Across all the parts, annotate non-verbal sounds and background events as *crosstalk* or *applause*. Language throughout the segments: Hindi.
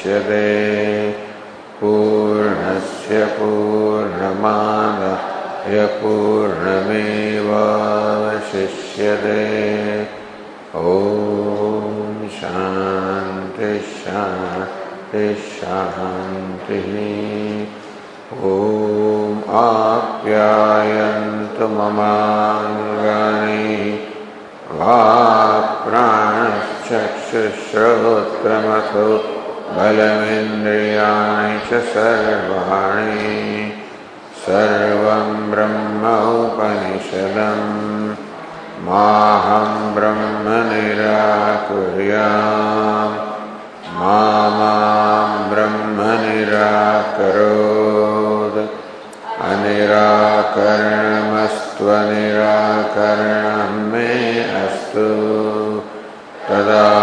पूर्णमुदच्यते पूर्णस्य पूर्णमादाय पूर्णमेवावशिष्यते। ॐ शान्ति ॐ आप्यायन्तु ममाङ्गानि। वाक्प्राणश्चक्षुश्रोत्रमथो बलमिन्द्रियाणि च सर्वाणि सर्वं ब्रह्म उपनिषदम् माहं ब्रह्म निराकुर्याम्। मा ब्रह्म निराकरोत्। अनिराकरणमस्त्वनिराकरणं मे अस्तु। तदात्मनिनिरते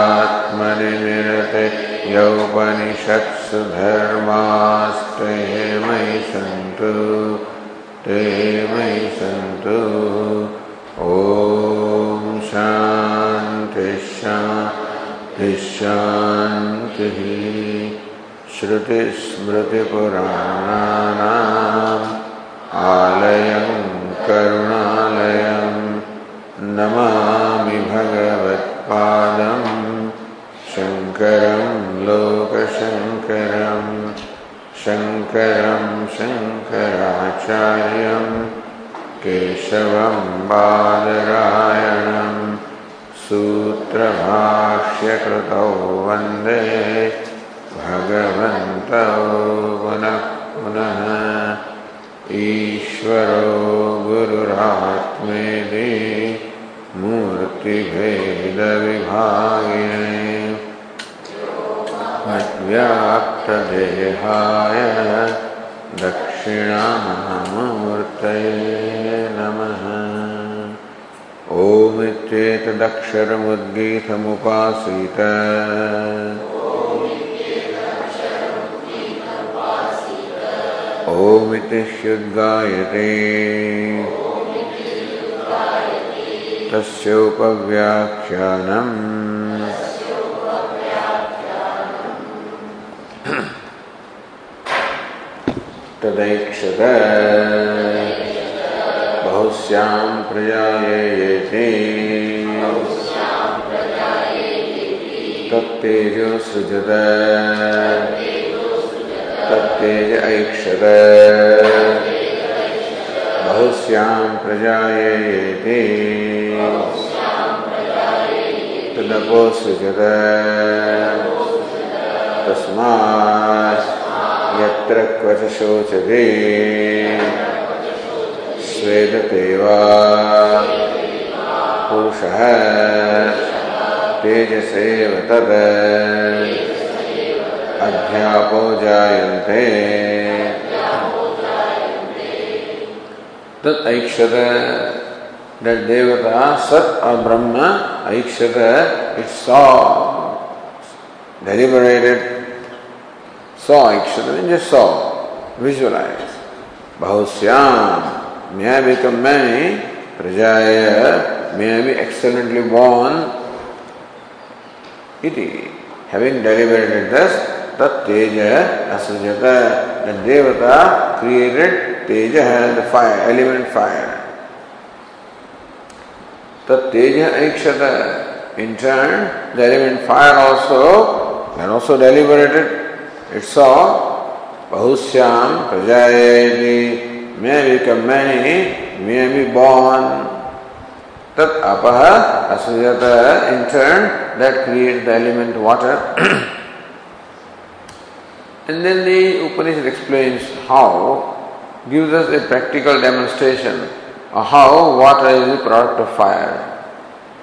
यौपनिषत्सु धर्मास्ते मयि सन्तु, ते मयि सन्तु। ॐ शान्ति शान्ति शान्तिः श्रुतिस्मृतिपुराणानाम् आलयं, करुणालयं। नमामि भगवत्पादं, शङ्करं लोकशङ्करं शङ्करं शङ्कराचार्यं केशवं बादरायणं सूत्रभाष्यकृतौ वंदे भगवन्तौ पुनः पुनः। ईश्वरो गुरुरात्मेदि मूर्तिभेदविभागिने मद्व्याप्तदेहाय दक्षिणामूर्तये नमः। ॐमित्येतदक्षरमुद्गीतमुपासीत ॐमिति ह्युद्गायते तस्योपव्याख्यानम् तदैक्षत। बहुस्यां प्रजायेति तत्तेजो सृजत। तत्तेज ऐक्षत। बहुस्यां प्रजायेति तदपो सृजत तस्मात् मात्रक्वच शोचते स्वेदते वा पुरुषः अध्यापो जायन्ते। तत् देवता सत ब्रह्म ऐक्षत it's saw deliberated saw aikshata and just saw visualize bahusyam may I become many prajaya may I be excellently born iti having deliberated thus tat teja asujata the devata created teja the fire element fire tat teja aikshata in turn the element fire also and also deliberated it saw bahusyam prajayati may become many may be born tat apaha asujata in turn that creates the element water and then the Upanishad explains how, gives us a practical demonstration or how water is the product of fire.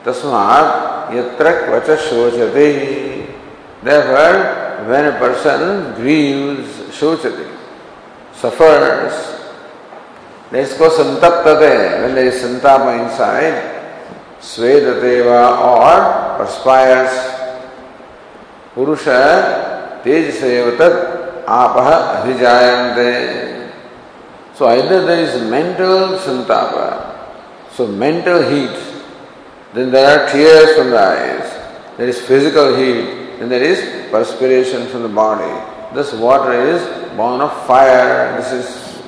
Tasmat yatra kvacha shochate. Therefore, when a person grieves, shochate, suffers, let us go santaptate, when there is santapa inside, svedadeva or perspires, purusha tejaseva tat apah adhijayante. So either there is mental santapa, so mental heat, then there are tears from the eyes, there is physical heat, and there is perspiration from the body. This water is born of fire. This is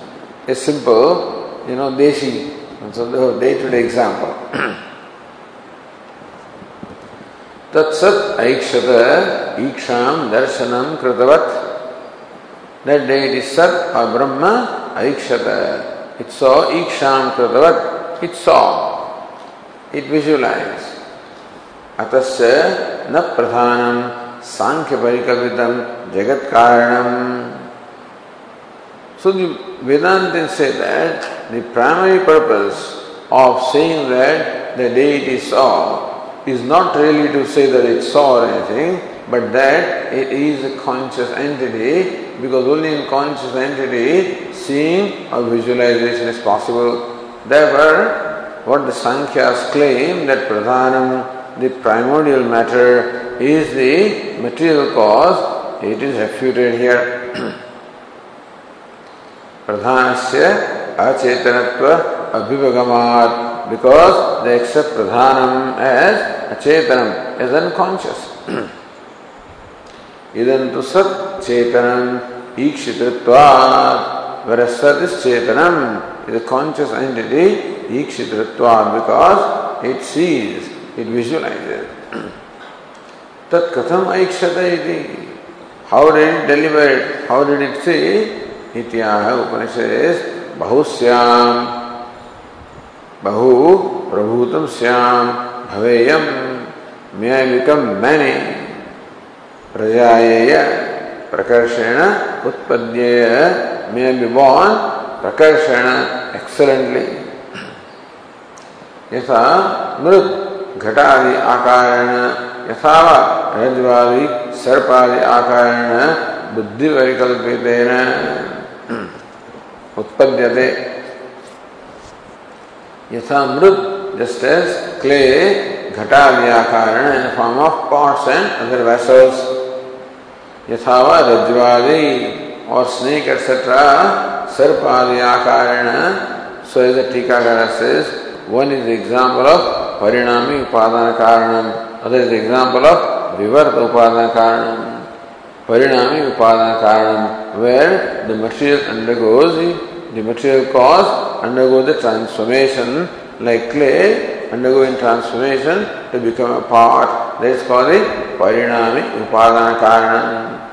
a simple, you know, deshi. So the day-to-day example. *clears throat* Tatsat aikshata iksham darshanam kritavat. That day it is sat or brahma aikshata. It saw iksham kritavat. It saw. It visualized. अतः न प्रधानम सांख्य परिकल्पित जगत कारण सो वेदांत से primary purpose of saying that the date is saw is not really to say that it saw or anything but that it is a conscious entity because only in conscious entity seeing or visualization is possible they were what the Sankhya claim that प्रधानमंत्री the primordial matter, is the material cause, it is refuted here. Pradhanasya acetanatva abhivagamat because they accept Pradhanam as acetanam, as unconscious. Idantu sat chetanam ikshitritvat. Whereas sat is chetanam, is a conscious entity, ikshitritvat, because it sees, it visualizes. Tat katham aikshata iti. How did it deliberate? How did it see? Ityaha Upanishad says, Bahusyam, Bahu, Prabhutam Syam, Bhaveyam, may I become many. प्रजाएय प्रकर्षण उत्पद्येय मे बी बॉर्न प्रकर्षण एक्सलेंटली यथा मृत घटादि आकारेण। यथा रज्वादि सर्पादि आकारेण बुद्धि परिकल्पितेन यथा मृत जस्ट एज क्ले, घटादि आकारेण in form of pots and other vessels यथा रज्वादि और स्नेक एक्सेट्रा सर्पादि आकारेण। सो एज टीकाकार one is example of Parinami Upadana Karanam, other the example of Vivarta Upadana Karanam. Parinami Upadana Karanam, where the material undergoes, the material cause undergoes the transformation, like clay undergoing transformation to become a part. That is called the Parinami Upadana Karanam.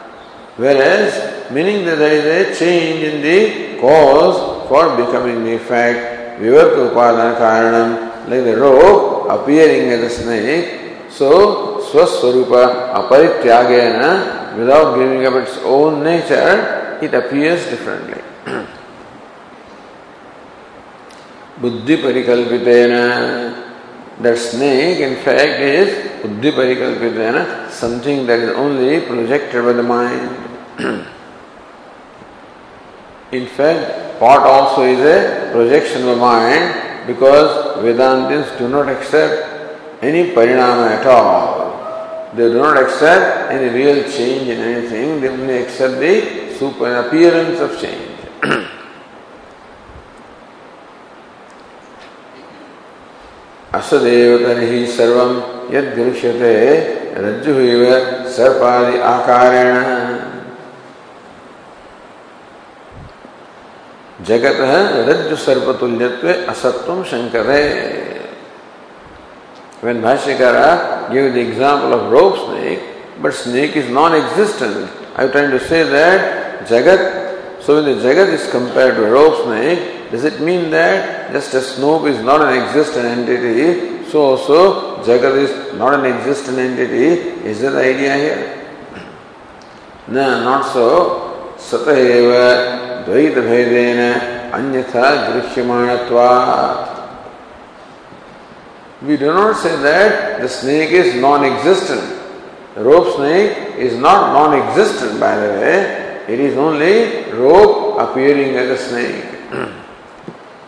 Whereas, meaning that there is a change in the cause for becoming the effect, Vivarta Upadana Karanam, like the rope appearing as a snake, so Swaswarupa Aparityagena, without giving up its own nature, it appears differently. Buddhi Parikalpitena, that snake in fact is Buddhi Parikalpitena, something that is only projected by the mind. In fact, pot also is a projection of mind because Vedantins do not accept any parinama at all. They do not accept any real change in anything, they only accept the super appearance of change. असदेव तर्हि सर्वं यद्दृश्यते रज्जुः सर्पादि आकारेण जगत रज्जु सर्पतुल्यत्व असत्व शंकरे When Bhashyakara gave the example of rope snake, but snake is non-existent. I am trying to say that Jagat, so when the Jagat is compared to a rope snake, does it mean that just as snow is not an existent entity, so also Jagat is not an existent entity? Is that the idea here? No, not so. Sata eva द्वैत भेदेन अन्यथा दृश्यमाणत्वा We do not say that the snake is non-existent. The rope snake is not non-existent by the way. It is only rope appearing as a snake.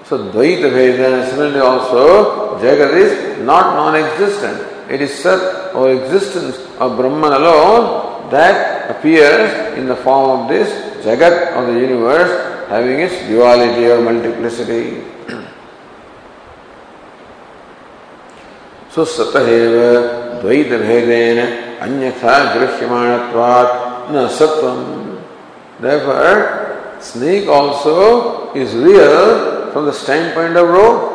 so Dvaita Vedana similarly also Jagat is not non-existent. It is Sat or existence of Brahman alone that appears in the form of this Jagat of the universe having its duality or multiplicity. so Sataheva Dvaita Vedana अन्यथा दृश्यमाणत्वात् न सत्वम therefore snake also is real from the standpoint of rope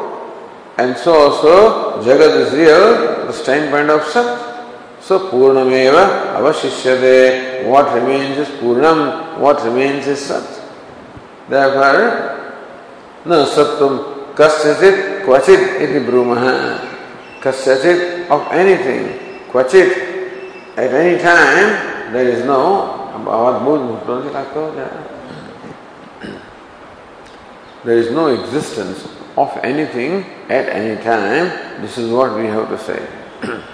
and so also jagat is real from the standpoint of sat so purnameva avashishyate what remains is purnam what remains is sat therefore न सत्वम कस्यचित क्वचित इति ब्रूमः कस्यचित of anything क्वचित At any time, there is no there is no existence of anything at any time. This is what we have to say.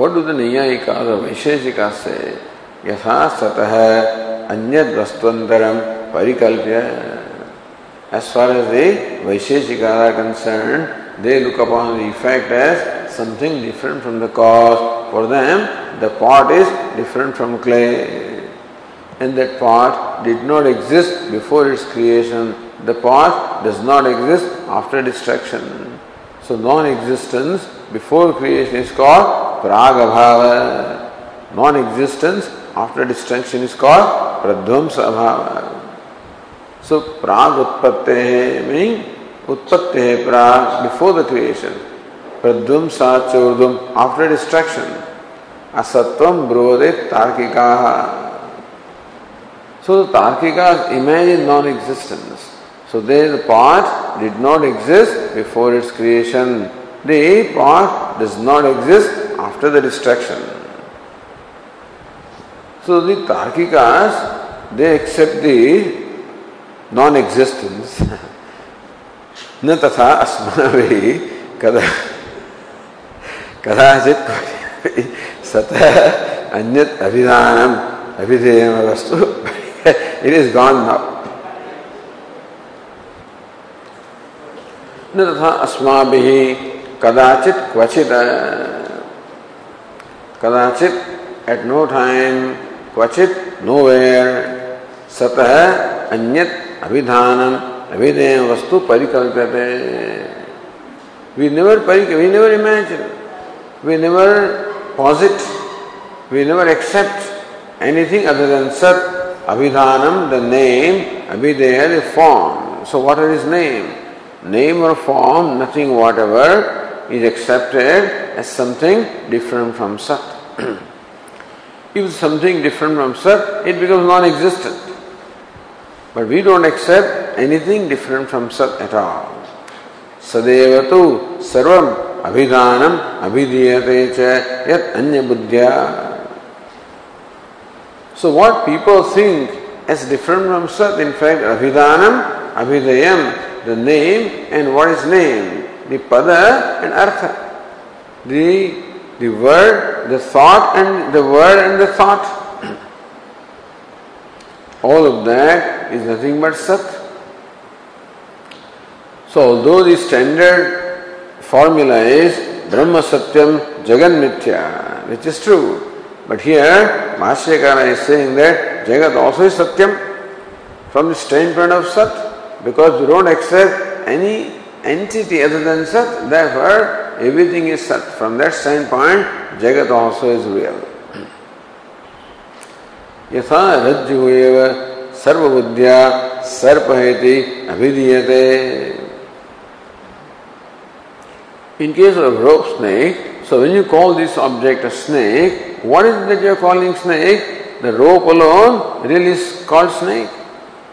What do the Niyayika or Vaisheshika say? Yathasatah anyad vastvantaram parikalpya. As far as the Vaisheshikas are concerned, they look upon the effect as something different from the cause. For them, the pot is different from clay. And that pot did not exist before its creation. The pot does not exist after destruction. So, non existence before creation is called pragabhava. Non existence after destruction is called pradvamsa abhava. So prag utpatte meaning utpatte prag before the creation. Pradvum sachurdum after destruction. Asatvam brode tarkikaha. So the tarkikas imagine non-existence. So there the part did not exist before its creation. The part does not exist after the destruction. So the Tarkikas, they accept the non existence न तथा अस्माभिः कदा कदाचित् सतः अन्यत् अभिधानम् वस्तु इट इज़ गॉन नाउ न तथा अस्माभिः कदाचित क्वचित कदाचित एट नो टाइम क्वचित नो वेर सतह अन्य अभिधान अभिधेय वस्तु परिकल्पित we never Parikh we never imagine we never posit we never accept anything other than सत अभिधान द नेम अभिधेय form so what is name name or form nothing whatever is accepted as something different from sat *clears throat* if something different from sat it becomes non-existent But we don't accept anything different from Sat at all. Tu sarvam abhidiyate cha yat anya buddhya. So what people think as different from Sat, in fact, abhidanam, abhidayam, the name and what is name, the pada and artha, the the word, the thought and the word and the thought. All of that is nothing but Sat. So, although the standard formula is Brahma Satyam Jagan Mithya, which is true, but here Mahashyakara is saying that Jagat also is Satyam from the standpoint of Sat, because we don't accept any entity other than Sat, therefore everything is Sat. From that standpoint, Jagat also is real. यथा रज्जु एव सर्वबुद्धिया सर्प अभिधीयते In case of rope snake, so when you call this object a snake, what is it that you are calling snake? The rope alone really is called snake.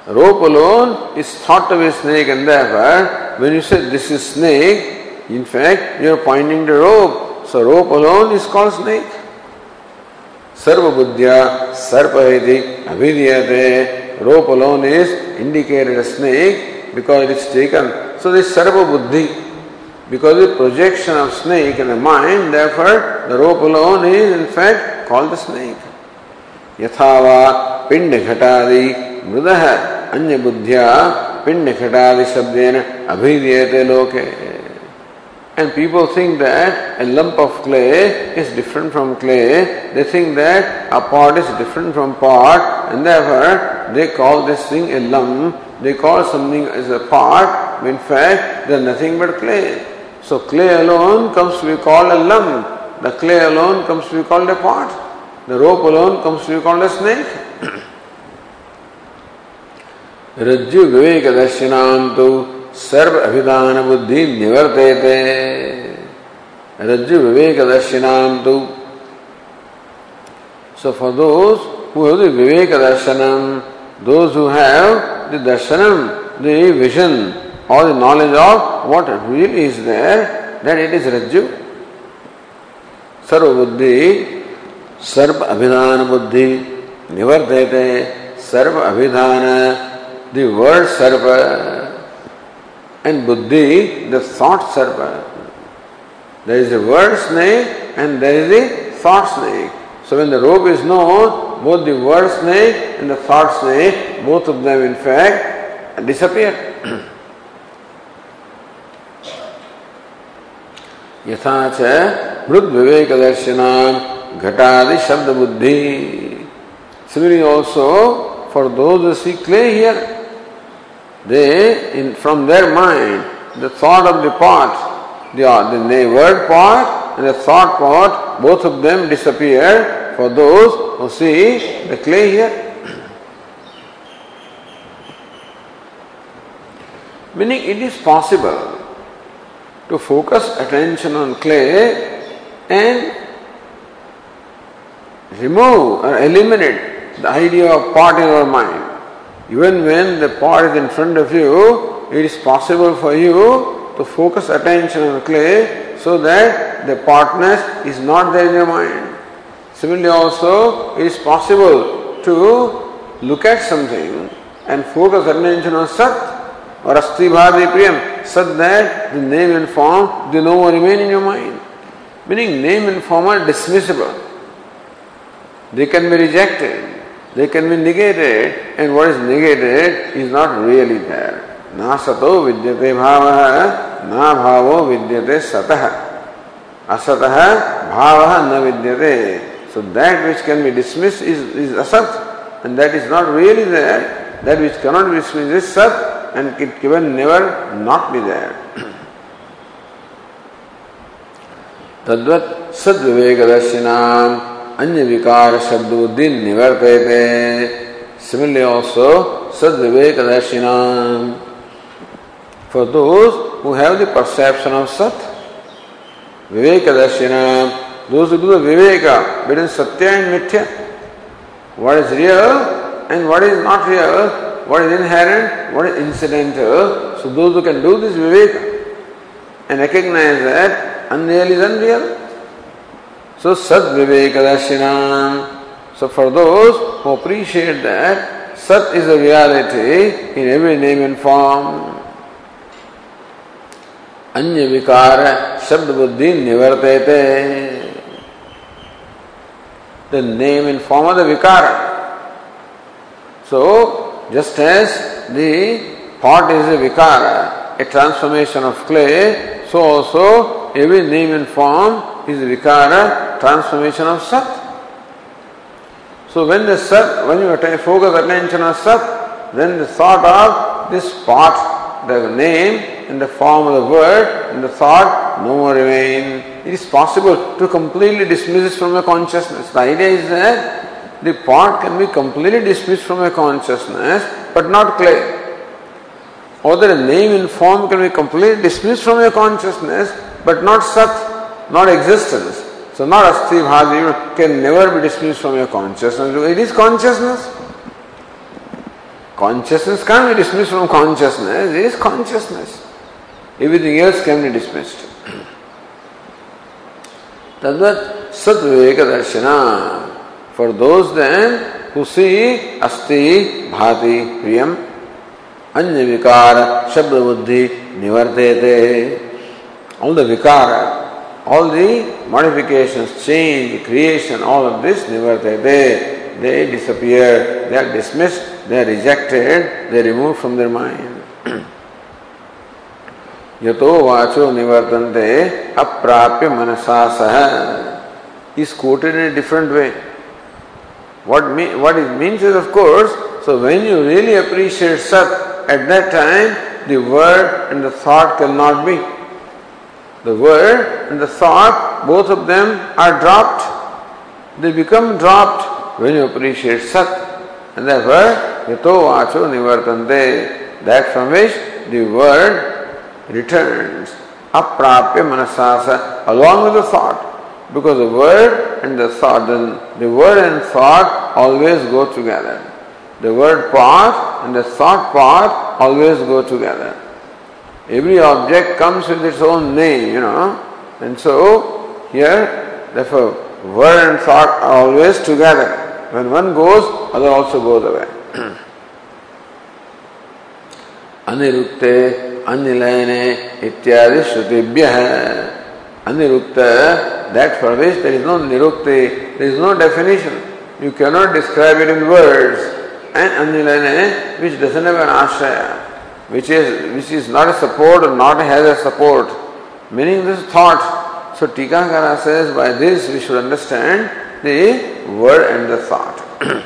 Rope alone is thought to be snake, and therefore, when you say this is snake, in fact, you are pointing the rope. So rope alone is called snake. सर्वबुद्धिया सर्प अभिधीयते rope alone is indicated a snake because it is taken. So this sarva buddhi, because the projection of snake in the mind, therefore the rope alone is in fact called the snake. यथावा पिंड घटादि मृद अन्य बुद्धिया पिंड घटादि शब्देन अभिधीयते लोके And people think that a lump of clay is different from clay. They think that a pot is different from pot, and therefore they call this thing a lump. They call something as a pot, in fact they are nothing but clay. So clay alone comes to be called a lump. The clay alone comes to be called a pot. The rope alone comes to be called a snake. रज्जु विवेक दर्शनाम तो सर्व अभिधान बुद्धि निवर्त रज्जु विवेक दर्शनाम तो सो फॉर दोस विवेक दर्शनम दोस हैव द दर्शनम the vision or the knowledge of what real is there that it is रज्जु। सर्व बुद्धि सर्व अभिधान बुद्धि निवर्तते। सर्व अभिधान the word Sarva and buddhi, the thought sarva. There is a word snake and there is a thought snake. So when the rope is known, both the word snake and the thought snake, both of them in fact disappear. यथा च मृद विवेक दर्शनाम घटादि शब्द बुद्धि also for those who see clay here, they, in, from their mind, the thought of the pot, the, the word pot and the thought part, both of them disappear for those who see the clay here. *clears throat* Meaning it is possible to focus attention on clay and remove or eliminate the idea of pot in our mind. Even when the pot is in front of you, it is possible for you to focus attention on clay so that the partners is not there in your mind. Similarly, also, it is possible to look at something and focus attention on Sat or Asti Bhadi Priyam, such that the name and form do no more remain in your mind. Meaning, name and form are dismissible, they can be rejected. They can be negated, and what is negated is not really there. Na sato vidyate bhava, na bhavo vidyate satah. Asatah bhava na vidyate. So that which can be dismissed is, is asat, and that is not really there. That which cannot be dismissed is sat, and it can never not be there. तद्वत सद्विवेक दर्शिनाम अन्य विकार शब्द बुद्धि निवर्तते सिमिलरली ऑल्सो सद विवेक दर्शिनाम for those who have the perception of सत विवेक दर्शिनाम दोज हु डू द विवेक बिटवीन सत्य एंड मिथ्या what is real and what is not real, what is inherent, what is incidental. So those who can do this viveka and that unreal is unreal, So Sat Vivekadarshina. So for those who appreciate that Sat is a reality in every name and form, अन्य विकार शब्द बुद्धि निवर्तते the name and form of the vikara. So, just as the pot is a vikara, a transformation of clay, so also every name and form is vikara, transformation of sat. So when the sat, when you focus attention on sat, then the thought of this part, the name in the form of the word and the thought no more remain. It is possible to completely dismiss it from your consciousness. The idea is that the part can be completely dismissed from your consciousness, but not clay. Or the name and form can be completely dismissed from your consciousness, but not sat not existence. So not asti bhadi can never be dismissed from your consciousness. It is consciousness. Consciousness can't be dismissed from consciousness. It is consciousness. Everything else can be dismissed. Tadvat Satviveka Darshana. For those then कुशी अस्ति भाति प्रियम अन्य विकार शब्द बुद्धि निवर्तेते all the vikara, all the modifications, change, creation, all of this nivartate, they, they disappear, they are dismissed, they are rejected, they are removed from their mind. *clears throat* यतो वाचो निवर्तन्ते अप्राप्य मनसा सह is quoted in a different way. What, mean, what it means is, of course, so when you really appreciate Sat, at that time the word and the thought cannot be. the word and the thought, both of them are dropped. They become dropped when you appreciate Sat. And therefore, yato vacho nivartante, that from which the word returns, aprapya manasasa, along with the thought. Because the word and the thought, the word and thought always go together. The word part and the thought part always go together. Every object comes with its own name, you know. And so, here, therefore, word and thought are always together. When one goes, other also goes away. अनिरुक्ते अन्यलयने इत्यादि श्रुतिभ्य अनिरुक्त that for which there is no nirukti, there is no definition. You cannot describe it in words. And anilane, which doesn't have an ashraya. which is which is not a support or not has a support, meaning this thought. So Tikakara says by this we should understand the word and the thought. *clears throat*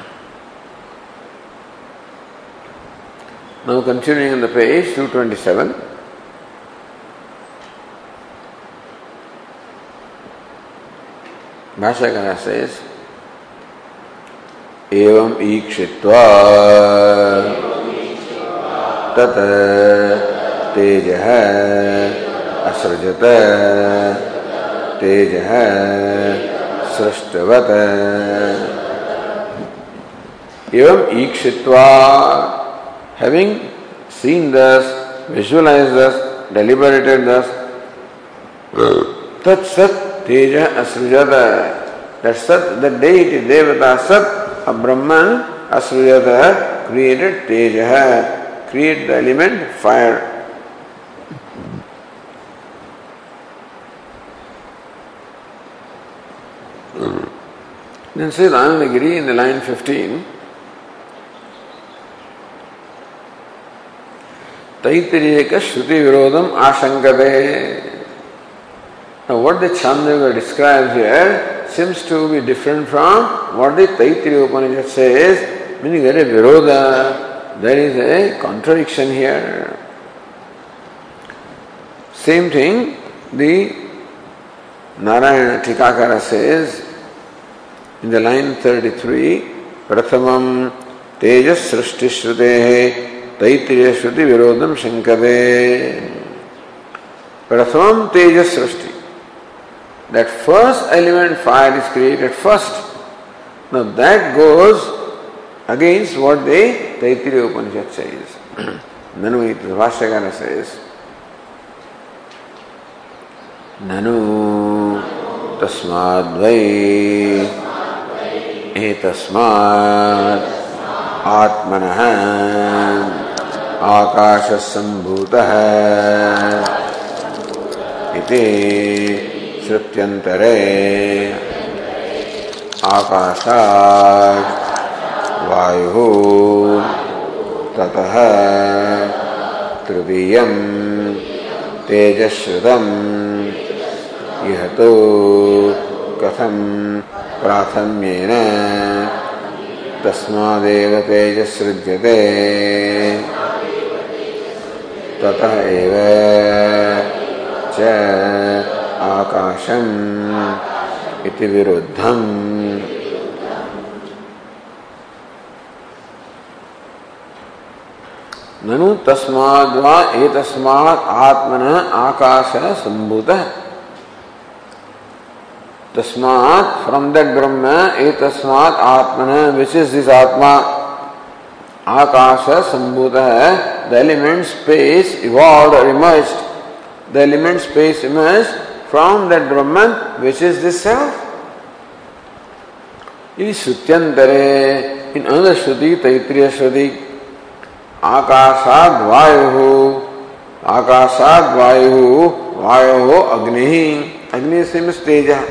now continuing on the page 227. भाषाकार says एवं ईक्षित्वा तत तेज है, असृजत, तेज है, सृष्टवत। एवं ईक्षित्वा having seen this visualize this deliberated this तत सत तेज असृजत दट सत द डेट देवता सत ब्रह्म असृजत क्रिएटेड तेज है। Create the element fire. Then says Anandagiri in the line 15, तैतरीयक Shruti विरोधम आशंकते Now what the Chandogya describes here seems to be different from what the Taittiriya Upanishad says, meaning there is virodha. There is a contradiction here. Same thing, the Narayana Tikakara says in the line 33, Prathamam Tejas Srishti Shrutehe Taitriya Shruti Virodham Shankade. Prathamam Tejas Srishti. That first element fire is created first. Now that goes against what the Taittiriya Upanishad says. Nanu, the Vashyagana says, Nanu tasmadvai etasmad आत्मनः आकाशसम्भूतः इति श्रुत्यन्तरे आकाशात् वायु ततः तृतीय तेजश्रुतम् इह तो कथम प्राथम्येन तस्मादेव तेजसृज्यते ततः एव च आकाशम् इति विरुद्धम् ननु तस्माद्वा एतस्मात् आत्मन आकाश संभूत तस्मात् फ्रॉम दैट ब्रह्म एतस्मात् आत्मन विच इज़ दिस आत्मा आकाश संभूत the element space evolve or emerged the element space emerge from that Brahman which is this self इति श्रुत्यंतरे another Shruti, Taitriya Shruti, आकाशाद वायु आकाशाद वायु वायु हो अग्नि। ही अग्नि से मिस तेज है।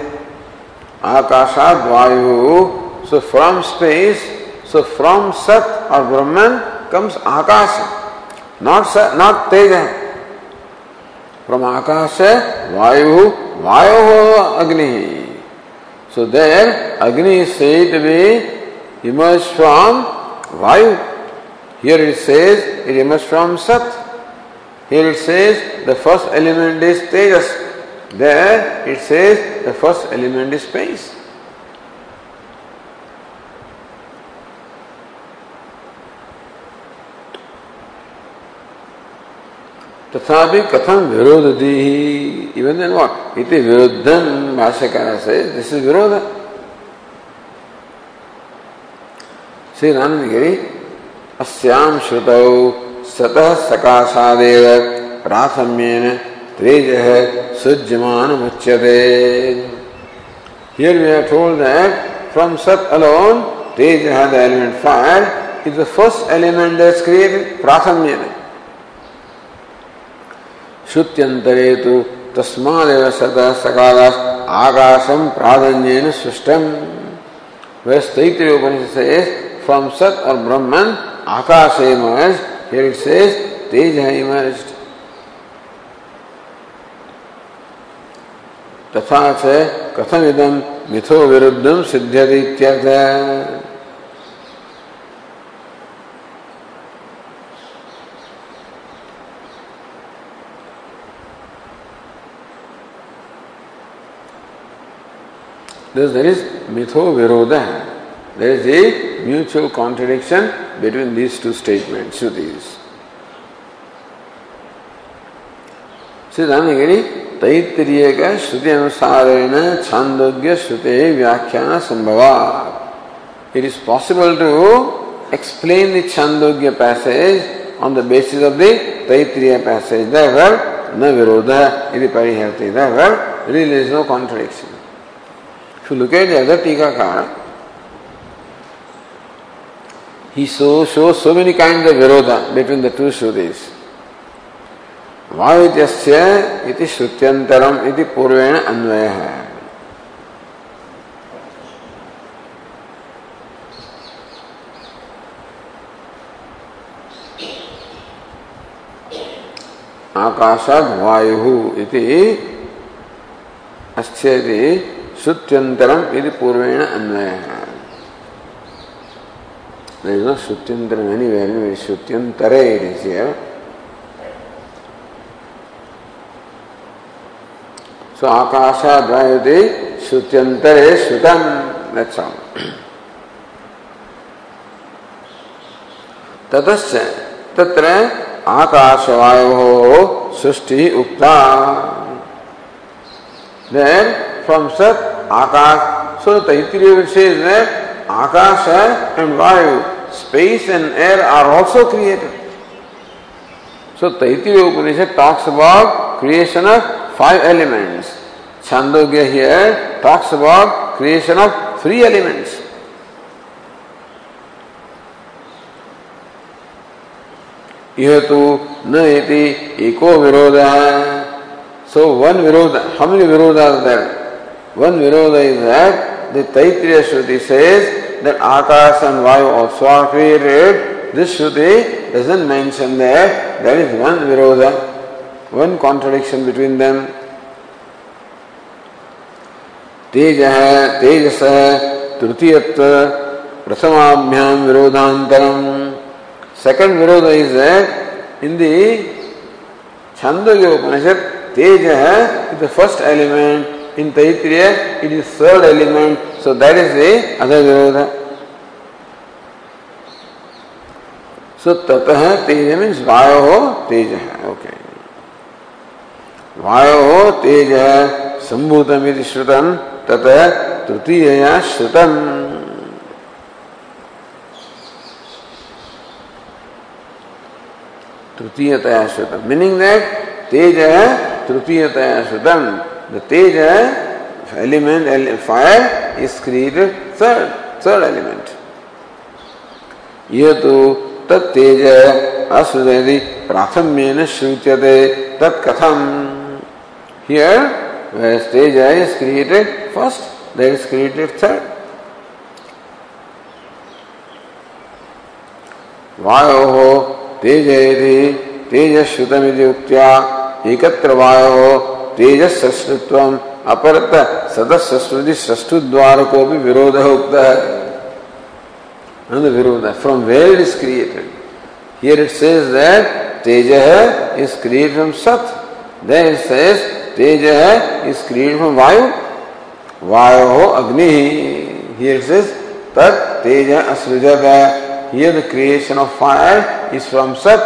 आकाशाद वायु so from space so from सत और ब्रह्मन कम्स आकाश। नॉट सत नॉट तेज है। फ्रॉम आकाश है, वायु वायु हो अग्नि। ही सो देर अग्नि से इमर्ज फ्रॉम वायु। Here it says it emerged from Sat. Here it says the first element is Tejas. There it says the first element is space. तथापि कथम विरोधती इवन देन व्हाट इति विरुद्धन भाष्यकार से दिस इज़ विरोध श्री रामगिरी अस्याम श्रुतौ सतः सकाशादेव प्राथम्येन तेजः सुज्यमान मुच्यते Here we are told that from Sat alone, Teja, the element fire, is the first element that's created, Prathamyana. श्रुत्यंतरे तो तस्मादेव सतः सकाल आकाशम प्राधान्य सृष्टम Taittiriya Upanishad says, from Sat or Brahman, आकाश हियर इट सेज तेज है तथा से कथम इदम मिथो विरुद्ध सिद्ध दिस देर इज़ मिथो विरोध there is a mutual contradiction between these two statements, Shrutis. सिद्धांतगिरी तैतरीय का श्रुति अनुसारेण छांदोग्य श्रुते व्याख्यान संभव it is possible to the Chandogya passage on the basis of the Taitriya passage. Therefore, no virodha iti parihati. Therefore, really there is no contradiction. If you look at the other Tikakar, he so, shows so many kinds of viroda between the two Shrutis. वायुत्यस्य इति श्रुत्यंतरम इति पूर्वेण अन्वय है आकाशाद इति अस्यति श्रुत्यंतरम यदि पूर्वेण अन्वय There is no Shrutyantara anywhere, anyway, Shrutyantare it is here. So Akasha Dvayati Shrutyantare Shrutam, that's all. ततश्च तत्र आकाशवायोः सृष्टि उक्ता Then from Sat Akash. So Taittiriya says that Akasha and Vayu, space and air are also created. So Taittiriya Upanishad talks about creation of five elements. Chandogya here talks about creation of three elements. यह तो न इति एको विरोध सो वन विरोध हाउ मेनी विरोध there One Viroda is that the Taitriya Shruti says that Akash and Vayu also are created. This Shruti doesn't mention that. There is one Viroda, one contradiction between them. तेज है तेजस है तृतीयत्व प्रथमाभ्याम विरोधांतरम सेकंड विरोध is in the Chandogya Upanishad तेज है the first element In Taitriya, it is third element, so that is the other Virodha. So tatah teja means vayo teja. Okay. vayo teja sambhutam iti shrutam tatah trutiyaya shrutam. तृतीयतया श्रुतम मीनिंग दैट तेज है तृतीयतया श्रुतम The Teja element, fire, is created third, third element. ये तो तत्तेज असृजति प्राथम्येन श्रुत्यते तत्कथम here whereas teja is created first that is created third वायो तेजयति तेजश्रुतमिति उक्त्या एकत्र वायो तेजस्रष्टुत्व अपरत सदस्रष्टुति सृष्टु द्वार को भी विरोध उक्त। है विरोध। है from where it is created here it says that तेज है इज़ क्रिएट फ्रॉम सत देन तेज है इज़ क्रिएट फ्रॉम वायु। वायु हो अग्नि। हियर इट सेज तत् तेज है असृजक है here the creation of fire is from सत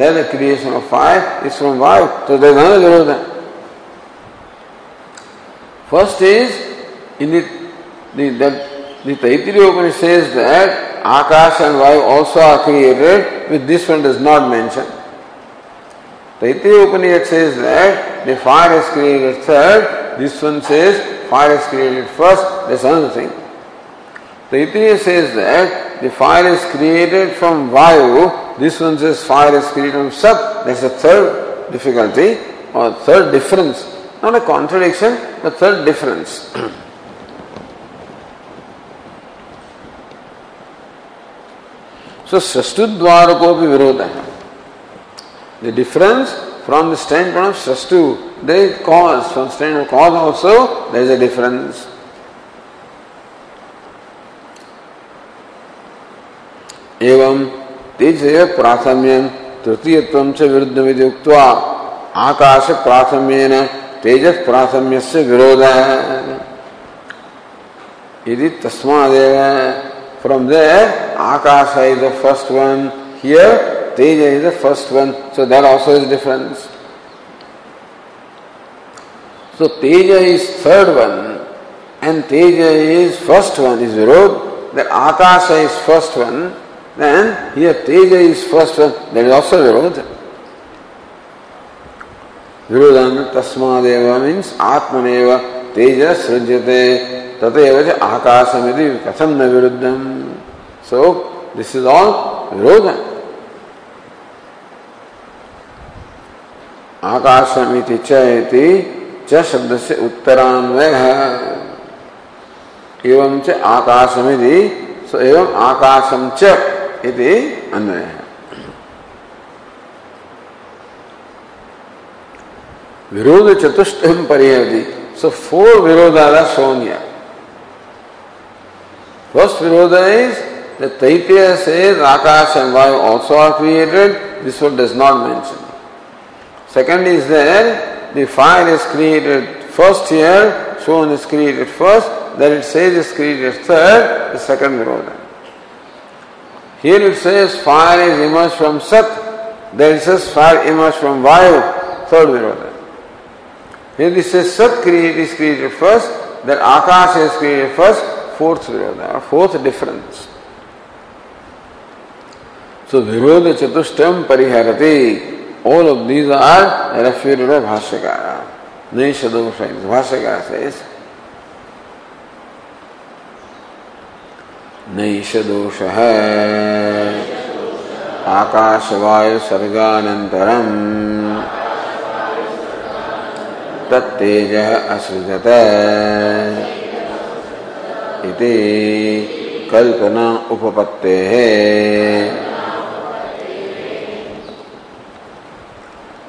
the creation of fire is from वायु। तो देन विरोध। है First is in the, the, the, the Taittiriya Upanishad says that Akash and Vayu also are created, with this one does not mention. Taittiriya Upanishad says that the fire is created third, this one says fire is created first, that's another thing. Taittiriya says that the fire is created from Vayu, this one says fire is created from Sat, that's the third difficulty or third difference. Not a contradiction, but third difference. So Srastu ko virodha. The difference from the standpoint of Srastu, there is cause. From the standpoint of cause also, there is a difference. एवं तेज प्राथम्यम तृतीयत्व च विरुद्ध विधि आकाश प्राथम्येन तेजस प्राथम्य से विरोध है यदि तस्मादेव From there, Akasha is the first one. Here, Teja is the first one. So that also is difference. So Teja is third one, and Teja is first one is Virod. That Akasha is first one. Then here Teja is first one. That is also Virod. Virodhan tasmadeva means Atmaneva Teja srujyate. तथैव च आकाशमिति कथम न विरुद्धम। सो दिस इज़ ऑल विरोध। आकाशमिति च इति च शब्द से उत्तरान्वय। एवं च आकाशमिति सो एवं आकाशम च इति अन्वय। है विरोध चतुष्टम परिहति सो फोर विरोध are shown here First Viroda is that Taittiriya says Akash and Vayu also are created, this one does not mention. Second is there, the fire is created first here, shown is created first, then it says is created third, the second Viroda. Here it says fire is emerged from Sat, then it says fire emerged from Vayu, third Viroda. Here it says Sat created is created first, then Akash is created first, fourth Viroda, fourth difference. So Viroda Chatushtam Pariharati, all of these are refuted by Bhashyakara. Nishadosha, Bhashyakara says, नैष दोष है आकाश वायु सर्गानंतरम तत्तेज असृजत। इति कल्पना उपपत्ते।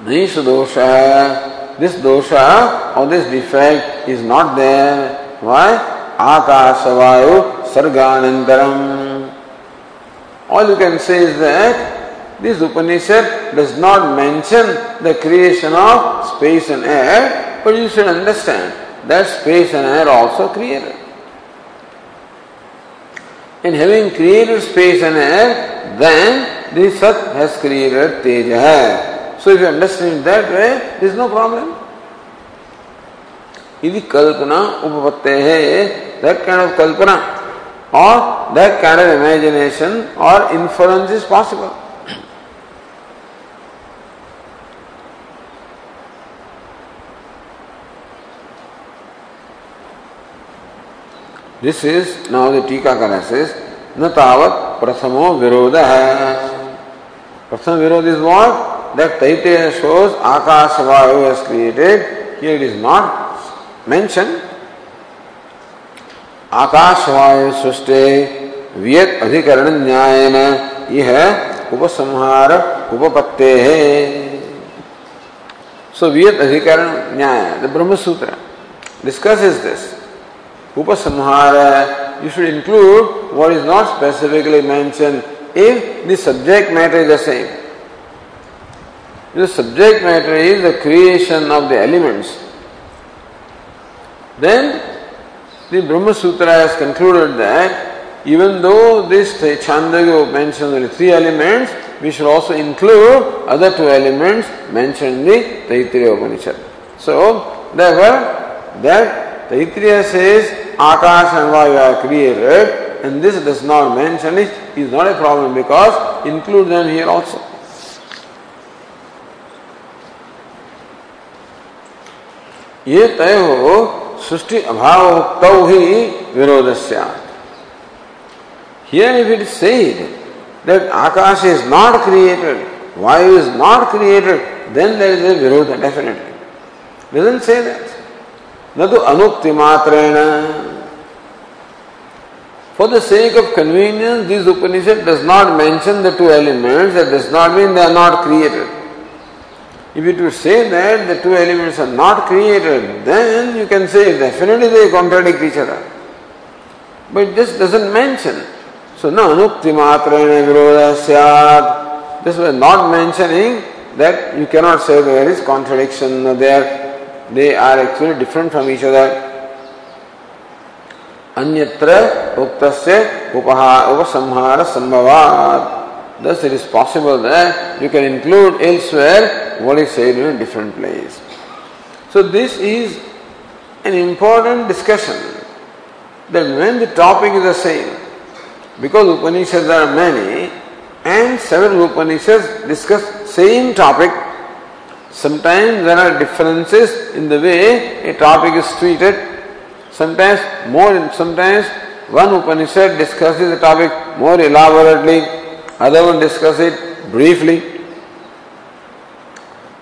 दिस दोष दिस दोष और this defect is not there why Akash सर्गानंतरम all you can say is that This Upanishad does not mention the creation of space and air, but you should understand that space and air also created In having created space and air, then the Sat has created Teja. So if you understand that way, there is no problem. यदि कल्पना उपपत्ति है that kind of kalpana or that kind of imagination or inference is possible. This is now the Tikakara says, न तावत प्रथमो विरोध है प्रथम विरोध इज़ वॉट तैतृय शोज़ आकाश वायु has created. Here it is not mentioned. आकाश वायु सृष्टि वियत अधिकरण न्याय यह उपसंहार उपपत्ते है सो वियत अधिकरण न्याय the Brahma Sutra discuss is this Upasamhara, you should include what is not specifically mentioned if the subject matter is the same. The subject matter is the creation of the elements. Then the Brahma Sutra has concluded that even though this Chandogya mentions only three elements, we should also include other two elements mentioned in the Taittiriya Upanishad. So, therefore, that Taittiriya says Akash and Vayu are created, and this does not mention it, is not a problem because include them here also. ये तय हो सृष्टि अभाव ही विरोध Here if it is said that Akash is not created, Vayu is not created, then there is a virodha definitely. Doesn't say that. न तो अनुक्ति मात्रेण For the sake of convenience, this Upanishad does not mention the two elements, that does not mean they are not created. If it would say that the two elements are not created, then you can say definitely they contradict each other. But this doesn't mention. So, no anukti matrena viroda syad. This was not mentioning that you cannot say there is contradiction there. They are actually different from each other. अन्यत्र उक्त उपसंहार संभवात Thus it is possible that you can include elsewhere what is said in a different place. So this is an important discussion that when the topic is the same, because Upanishads are many and several Upanishads discuss same topic, sometimes there are differences in the way a topic is treated Sometimes more, sometimes one Upanishad discusses the topic more elaborately, other one discusses it briefly.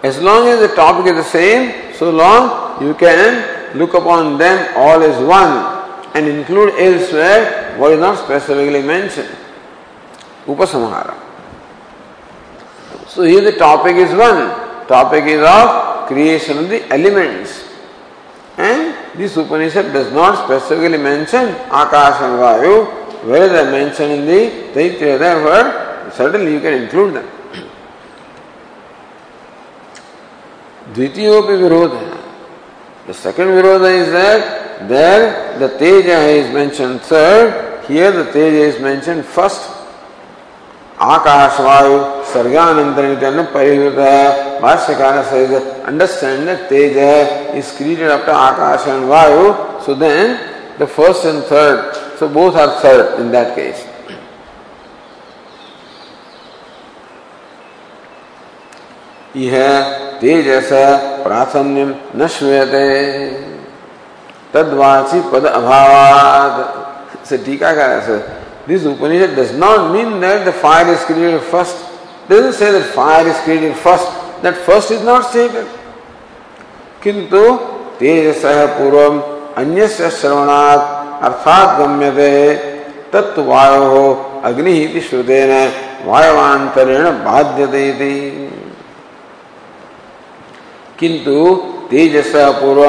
As long as the topic is the same, so long you can look upon them all as one and include elsewhere what is not specifically mentioned. Upasamhara. So here the topic is one. Topic is of creation of the elements. And this Upanishad does not specifically mention Akash and Vayu, whereas are mentioned in the Taittiriya. Therefore, certainly you can include them. विरोध है The second virodha is that there the Teja is mentioned third, here the Teja is mentioned first. आकाशवायु सर्गानंतरण परिहृत भाष्यकार says understand that teja is created after akash and vayu so then the first and third so both are third in that case यह तेजस प्राथम्यम न श्रूयते तद्वाची पद अभावाद से टीका का This Upanishad does not mean that the fire is created first. It doesn't say that fire is created first. That first is not stated. किंतु तेजस पूर्व अन्य श्रवणात् अर्थात गम्यते तत्व वायो अग्नि श्रुतेन वायवांतरेण बाध्यते किंतु तेजस पूर्व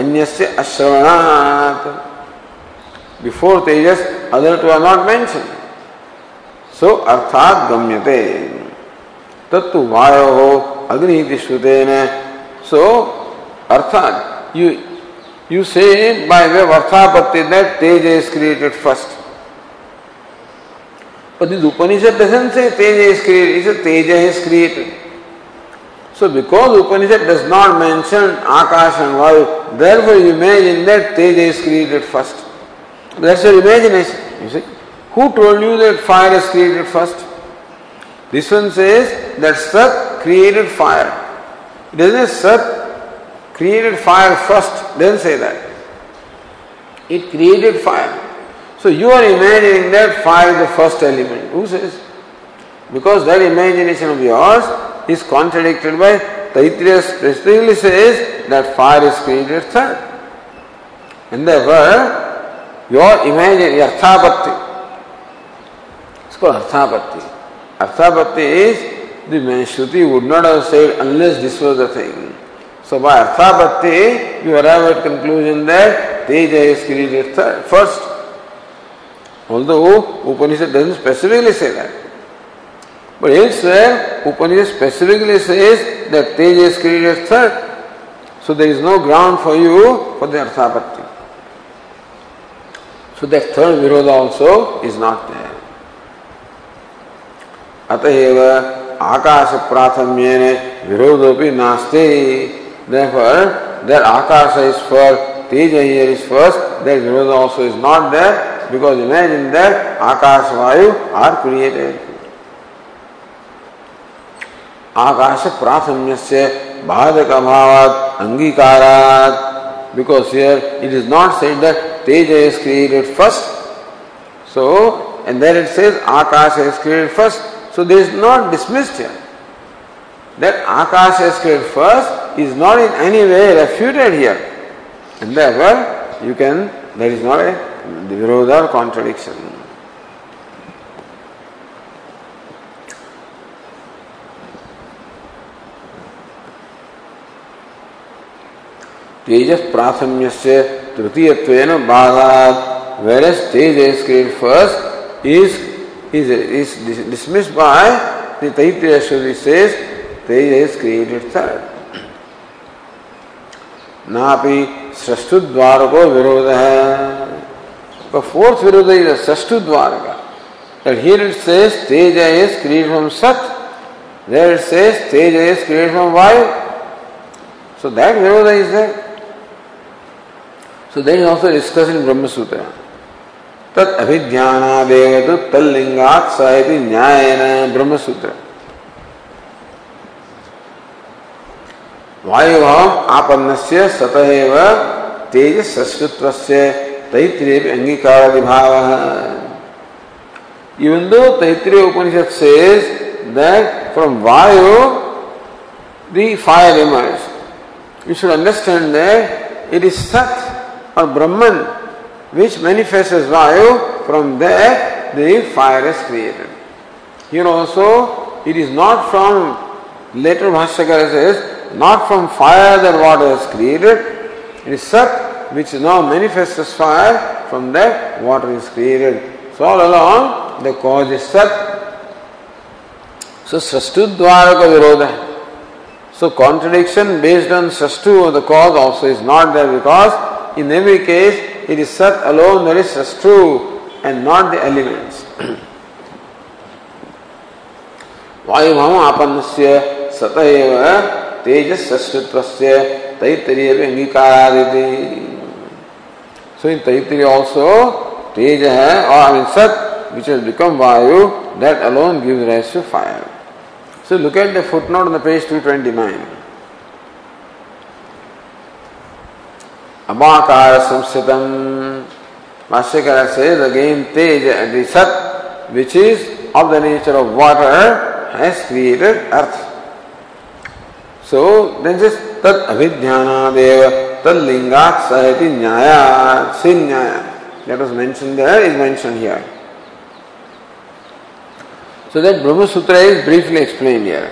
अन्य अश्रवणात् बिफोर तेजस other two are not mentioned. So, arthat gamyate. Tattu agni iti shrutena. So, arthat, you, you say by way of arthapatti that Teja is created first. But this Upanishad doesn't say Teja is created, it says Teja is created. So because Upanishad does not mention Akash and Vayu, therefore you imagine that Teja is created first. That's your imagination. You see? Who told you that fire is created first? This one says that Sat created fire. It doesn't say Sat created fire first. Doesn't say that. It created fire. So you are imagining that fire is the first element. Who says? Because that imagination of yours is contradicted by Taittiriya specifically says that fire is created third. And therefore, It's called Arthapatti. Arthapatti is the Shruti would not have said unless this was the thing. So by Arthapatti, you arrive at conclusion that Teja is created third, first. Although Upanishad doesn't specifically say that. But elsewhere, Upanishad specifically says that Teja is created third. So there is no ground for you for the Arthapatti. So that third Virodha also is not there. अतएव आकाश प्राथम्य विरोधोपि नास्ते therefore that akasha is first teja here is first that virodha also is not there because imagine that Akash Vayu are created. आकाश प्राथम्य से बाधक अभावात अंगीकारात because here it is not said that Teja is created first. So, and then it says Akasha is created first. So this is not dismissed here. That Akasha is created first is not in any way refuted here. And therefore, you can, there is not a the Virodha contradiction. तेज प्राथम्य से where as Tej is create first is is is dismissed by the Taittiriya Shruti says Teja is created third. नापि सृष्टुद्वार को विरोध है Virodha is a Sashtu Dwarga. That here it says Teja is created from Sat. There it says Teja is created from Vayu. So that Virodha is there. So that is also discussed in Brahma Sutra. तत् अभिज्ञानादेव तो तल्लिंगात सहति न्यायन ब्रह्म सूत्र वायुभाव आपन्नस्य सतएव तेज सस्कृत्वस्य Taittiriya Angikara Vibhava. Even though Taittiriya Upanishad says that from Vayu the fire emerges, you should understand that it is Sat or Brahman which manifests as Vayu, from there the fire is created. Here also it is not from, later Bhashyakara says, not from fire that water is created, it is Sat which now manifests as fire, from that water is created. So all along the cause is Sat. So Sastudvaraka Virodha. So contradiction based on Sastu or the cause also is not there because in every case it is Sat alone that is Sastu and not the elements. वायुभाव आपन्नस्य सत एव तेजस सृष्टत्वस्य Taittiriya अंगीकारादिति So in Taittiriya also, Teja hai, or I mean Sat, which has become Vayu, that alone gives rise to fire. So look at the footnote on the page 229. Abhakara samsitam. Vashyakara says again, Teja, the Sat, which is of the nature of water, has created earth. So then says, Tat avidhyanadev तलिंगात सहति न्याया से न्याय that was mentioned there is mentioned here. So that Brahma Sutra is briefly explained here.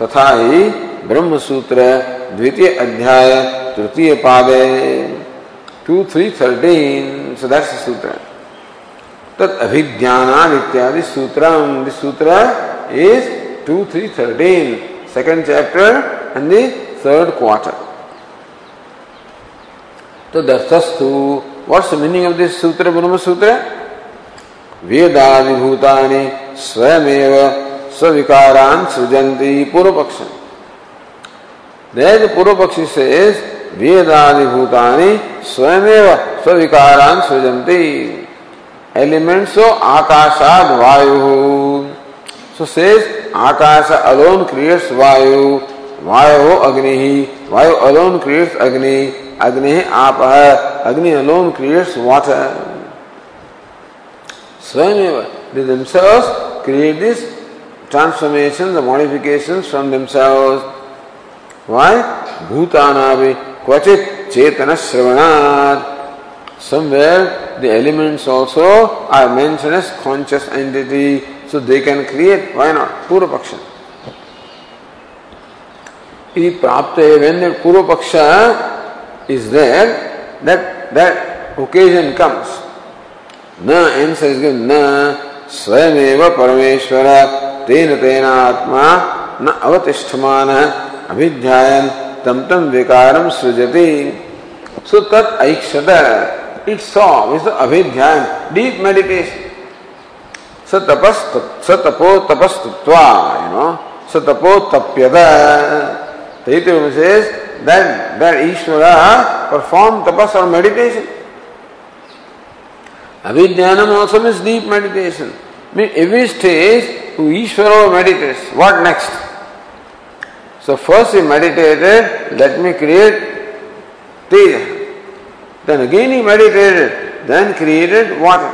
तथा ही ब्रह्म सूत्र द्वितीय अध्याय तृतीय पादे two three thirteen so that's sutra तत् अभिज्ञान इत्यादि sutra sutra is two three thirteen second chapter and the third quarter तो दर्थस्तु what's meaning of this sutra Brahma Sutra वेदादिभूतानि स्वयमेव स्विकारान सृजंती पूर्व पक्ष देर पूर्व पक्षी से वेदादिभूतानि स्वयमेव स्विकारान सृजंती एलिमेंट्स ऑफ़ आकाशाद वायु सो सेज आकाश अलोन क्रिएट्स वायु वायु अग्नि वायु अलोन क्रिएट्स अग्नि Agni Apa, Agni alone creates water. Swayameva. They themselves create these transformations, the modifications from themselves. Why? Bhutanavi क्वचित चेतन श्रवणार elements also are mention conscious entity so they can create why not पूर्व पक्ष प्राप्त पूर्व पक्ष is there that that occasion comes न एंसर इज़ न स्वयं परमेश्वर तेन तेना न अवतिष्ठमान अभिध्यायन तम तम विकारम सृजति सो तत् ऐक्षत It saw is the avidhyan, deep meditation. Satapas, satapo tapastutva, you know, satapo tapyada. Taitya says that, that Ishvara performed tapas or meditation. Avidhyanam also means deep meditation. Mean every stage who Ishvara meditates, what next? So first he meditated, let me create teja. Then again he meditated, then created water.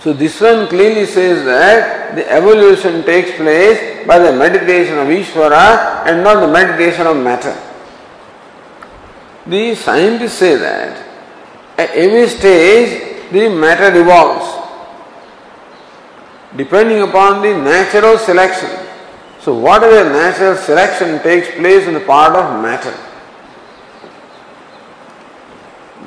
So this one clearly says that the evolution takes place by the meditation of Ishvara and not the meditation of matter. The scientists say that at every stage the matter evolves depending upon the natural selection. So whatever natural selection takes place in the part of matter.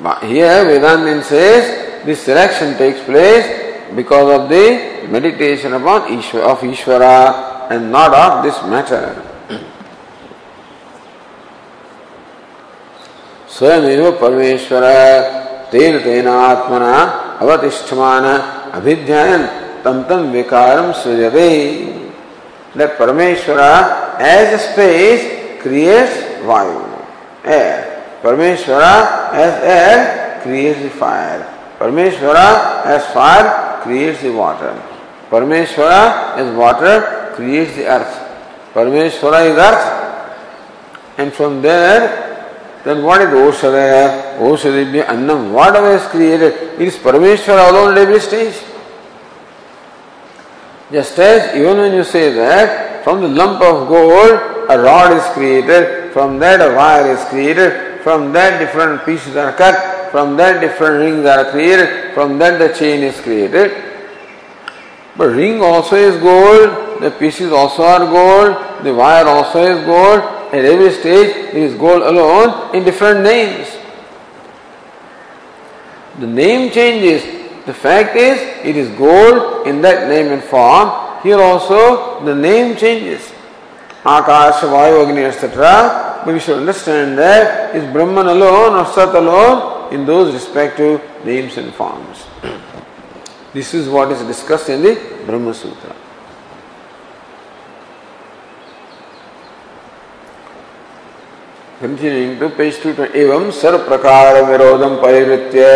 But here Vedantin says this selection takes place because of the meditation upon Ishvara, of Ishvara and not of this matter. स्वयमेव परमेश्वर तेन तेन आत्मना अवतिष्ठमान अभिध्यायन तम तम विकारम सृजते that Parameshwara as space creates Vayu, air. Parameshwara as air creates the fire. Parameshwara as fire creates the water. Parameshwara as water creates the earth. Parameshwara is earth. And from there, then what is Oshadaya? Oshadibhya Annam. Whatever is created, it is Parameshwara alone at every stage. Just as even when you say that from the lump of gold a rod is created, from that a wire is created, from that different pieces are cut, from that different rings are created, from that the chain is created. But ring also is gold, the pieces also are gold, the wire also is gold, at every stage it is gold alone in different names. The name changes. The fact is, it is gold in that name and form. Here also, the name changes. Akash, Vayu, Agni, etc. But we should understand that is Brahman alone or Sat alone in those respective names and forms. *clears throat* this is what is discussed in the Brahma Sutra. Continuing to page 220. एवं सर्व प्रकार विरोधम परिवृत्य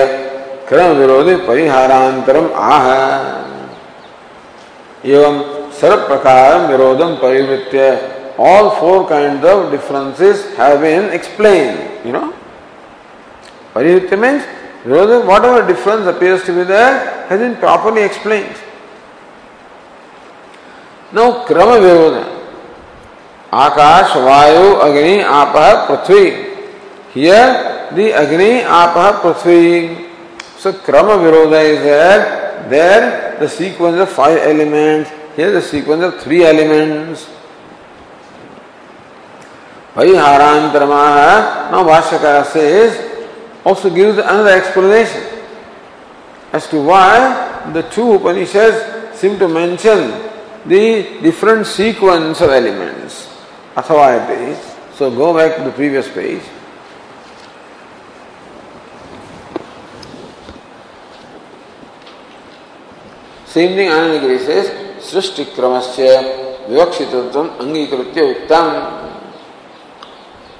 क्रम विरोध परिहारांतरम आह। एवं सर्व प्रकार विरोधम परिवृत्य all four kind of differences have been explain you know परिवृत्य means विरोध whatever difference appears to be there has been properly explain now क्रम विरोध। आकाश, वायु, अग्नि आपह पृथ्वी। हियर दी अग्नि आपह पृथ्वी। So, Krama Viroda is there. There, the sequence of five elements. Here, the sequence of three elements. Pariharantaramaa. Now Bhashyakara says, also gives another explanation as to why the two Upanishads seem to mention the different sequence of elements. Athava So go back to the previous page. Same thing Anandagiri says, सृष्टि क्रमस्य विवक्षितत्वम अंगीकृत्य उत्तम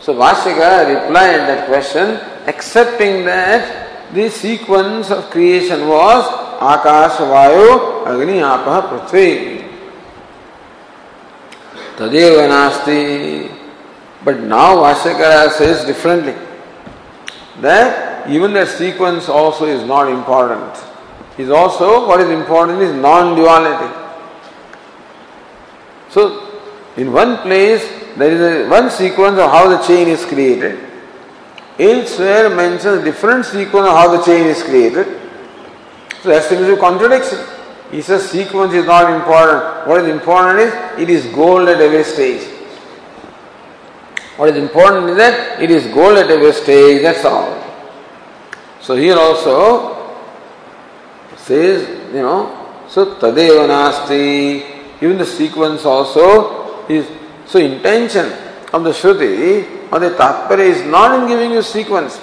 So Vashika replied that question, accepting that the sequence of creation was Akash, Vayu, Agni, Apaha, Prithvi. Tadeva Nasti. But now Vashikara says differently. That even that sequence also is not important. is also what is important is non-duality. So, in one place there is a, one sequence of how the chain is created. Elsewhere mentions different sequence of how the chain is created. So that seems to be contradiction. He says sequence is not important. What is important is it is gold at every stage. What is important is that it is gold at every stage, that's all. So here also says, you know, so tadeva nasti, even the sequence also is, so intention of the Shruti or the Tatpara is not in giving you sequence.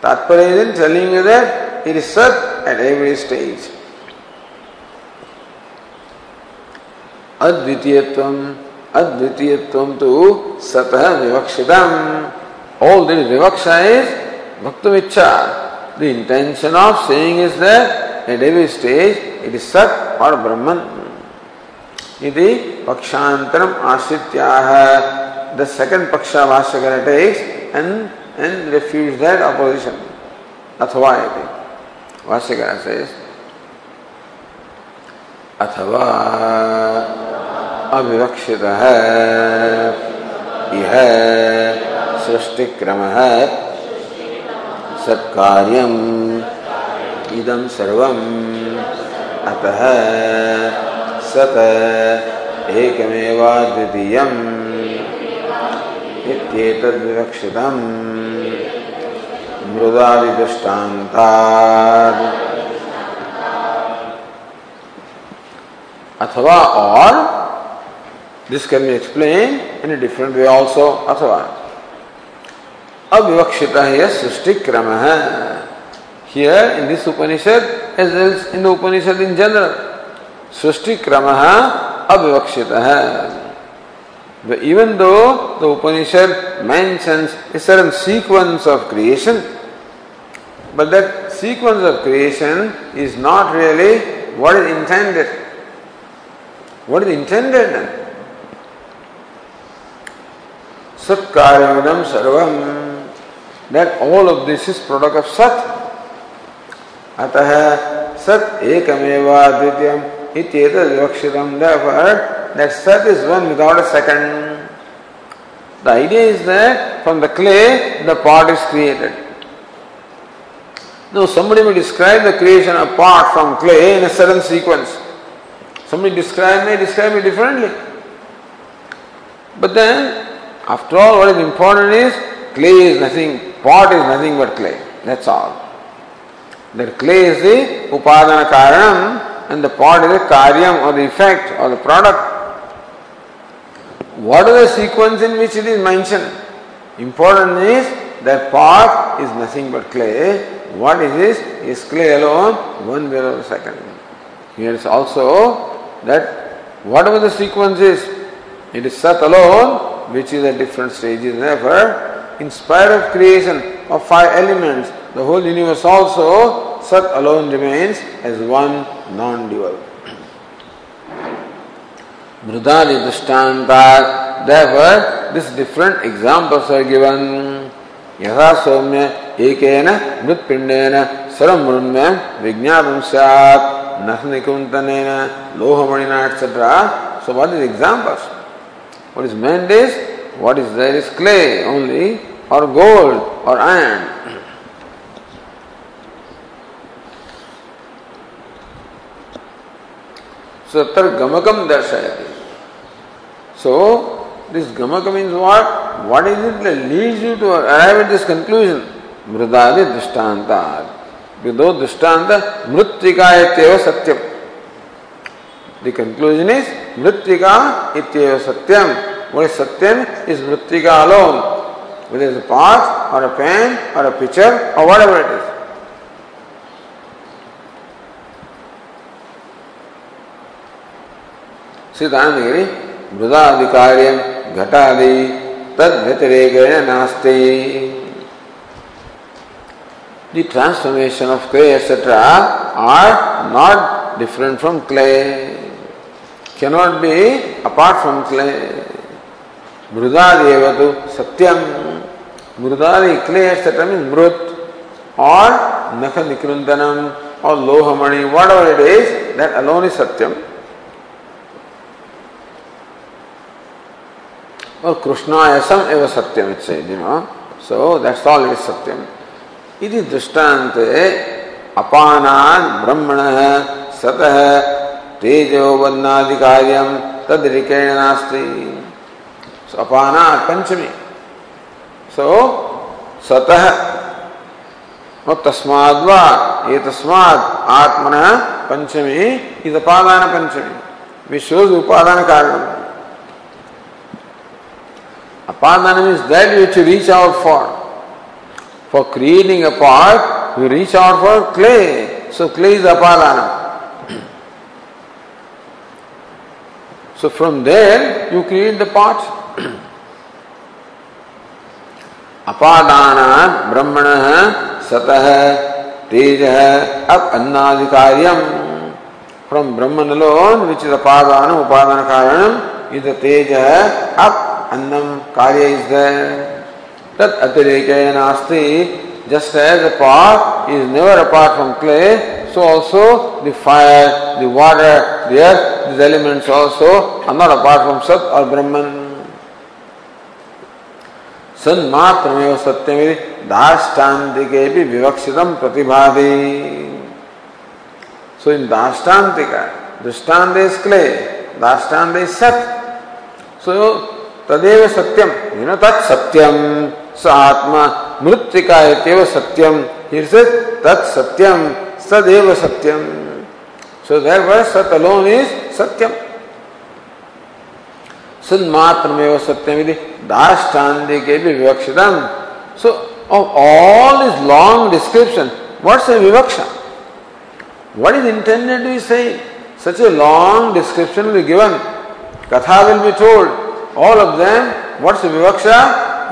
Tatpara is in telling you that it is Sat at every stage. Advitiyatvam, Advitiyatvam to Satah Vivakshidam. All this Vivaksha is Bhaktavicha. The intention of saying is that at every stage it is Sat or Brahman. Iti Pakshantaram Ashrityaha. The second Paksha Vashyakara takes and, and refutes that opposition. Athava iti. Vashyakara says, अथवा अविवक्षितः इह सृष्टिक्रमः सत्कार्यम् इदं सर्वम् अतः सत एकमेवाद्वितीयम्। इत्येतद्विवक्षितम् मृदादिदृष्टान्तात्। अथवा और this can be explained in a different way also, अथवा। अविवक्षित है सृष्टि क्रम है here in this Upanishad as well as in the Upanishad in general क्रम अविवक्षित है But even though the Upanishad mentions a certain sequence of creation, but that sequence of creation is not really what is intended. What is intended then? Satkaryamidam sarvam. That all of this is product of Sat. अतः सत एकमेवा द्वितीयम इत्येत विवक्षितम therefore that sat is one without a second the idea is that from the clay the pot is created now somebody may describe the creation of pot from clay in a certain sequence somebody describe may describe it differently but then after all what is important is clay is nothing pot is nothing but clay that's all that clay is the upadana karanam and the pot is the karyam or the effect or the product. What is the sequence in which it is mentioned? Important is that pot is nothing but clay. What is this? Is clay alone, one below the second. Here is also that whatever the sequence is, it is Sat alone, which is at different stages. Therefore, in spite of creation of five elements, the whole universe also, Sat alone remains as one non-dual. Mrudali Drishtanta, therefore, these different examples are given. यथा सौम्य एकेन मृत्पिंडेन सर्वमृण्य विज्ञापन स्यात् नख निकुंतनेन लोहमणिना etc. So what is examples? What is meant is what is there is clay only or gold or iron. So tar gamakam darshayati. So this gamaka means what? What is it that leads you to arrive at this conclusion? Mridadi drishtanta. Vido drishtanta mritika ityeva satyam. The conclusion is mritika ityeva satyam. What is satyam is mritika alone. Whether it's a pot or a pen or a pitcher or whatever it is. सिद्धांतगिरी मृदाधिकार्यम घटादि तद व्यतिरेकेण नास्ति The transformation of clay, etc., are not different from clay, cannot be apart from clay. Mrudadi evatu satyam. Mrudadi clay, etc., means mrut or nakha nikrundanam. or lohamani, whatever it is, that alone is satyam. Satyam, it says, you know. So that's all it is satyam. इति दृष्टान्ते अपानान् ब्रह्मणः सतः तेजोबन्नादिकार्यं तद्रिकेण नास्ति अपानात् पंचमी सो सतः तस्माद् वा ये तस्मात् आत्मनः पंचमी इदपादान पंचमी विश्व उपादान कारण Apadana means that which you reach out for. For creating a pot, you reach out for clay. So clay is apadana. so from there you create the pot. अपादान ब्रह्मण सतः तेज अप अन्नाधिकार्यम from Brahman alone which is apadana upadana karanam is the teja up annam karya is there. Tat atireka nasti, just as the pot is never apart from clay, so also the fire, the water, the earth, these elements also are not apart from Sat or Brahman. सन्मात्रमेव सत्यमिति दाष्टान्तिके विवक्षितम प्रतिभाति सो इन दाष्टान्तिका दृष्टांत इज़ क्ले दाष्टान्त इज़ सत सो तदेव सत्यम यू सत्यम स आत्मा मृत्तिका इत्येव सत्यम हिर्से तत् सत्यम सदेव सत्यम सो देयर इज़ सत्यम सन् मात्रमेव सत्यम इति दाष्टांदे के विवक्षितम। So of all is long description what's a विवक्षा what is intended such a long description given कथा will be told all of them what's विवक्षा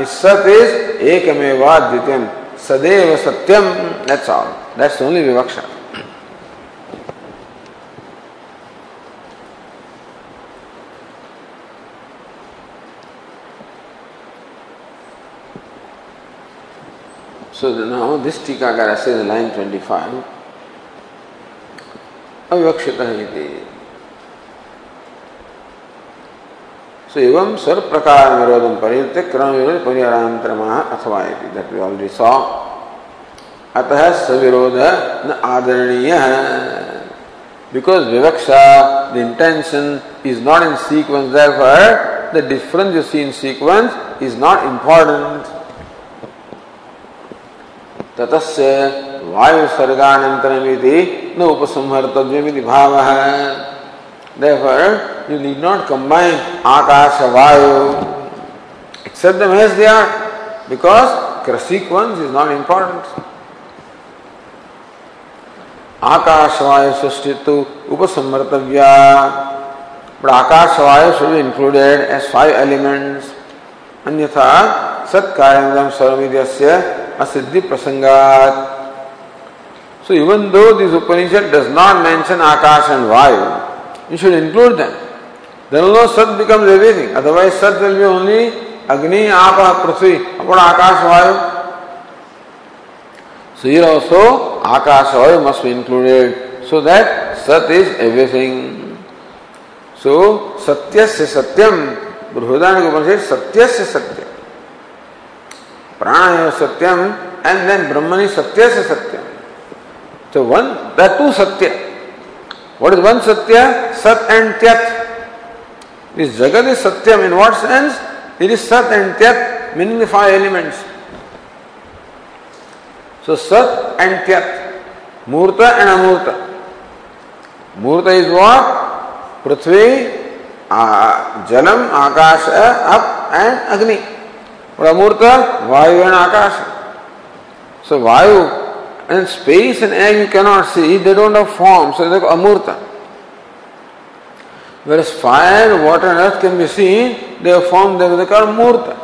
इज़ सत इज़ एकमेव द्वितीयम सदैव सत्यम दैट्स ऑल दैट्स ओनली विवक्षा टीकाकार से लाइन ट्वेंटी फाइव अविवक्षित एवं सर्व प्रकार निरोधम परिणत क्रम विरोध परिहारांतर अथवा अतः सविरोध न आदरणीय। है बिकॉज़ विवक्षा the intention is not in sequence therefore the difference you see in sequence is not important ततस्य वायु सर्गानंतरमिति न उपसंहर्तव्यमिति भावः। Therefore, you need not combine Akasha, Vayu, accept them as they are, because sequence is not important. वायु सृष्टितु उपसमर्तव्या but वायु should be included as five elements अन्यथा सत्कार्यम सर्वविद्यस्य असिद्धि प्रसंगात so even though this upanishad does not mention akash and vayu You should include them. Then alone Sat becomes everything. Otherwise, Sat will be only Agni, Apa, Prithvi, upon Akash, Vayu. So here also Akash, Vayu must be included so that Sat is everything. So Satyasya Satyam, Bruhadana Upanishad, Satyasya Satyam. Pranaya Satyam and then Brahmani Satyasya Satyam. So one, that two Satya. What is one Satya? Sat and Tyat. This Jagat is Satyam. In what sense? It is Sat and Tyat, meaning the five elements. So Sat and Tyat. Murta and Amurta. Murta is what? Prithvi, uh, Jalam, Akasha, Up and Agni. But Amurta, Vayu and Akasha. So Vayu and space and air you cannot see, they don't have form, so they're amurta. Whereas fire, water, and earth can be seen, they have form, they are called murta.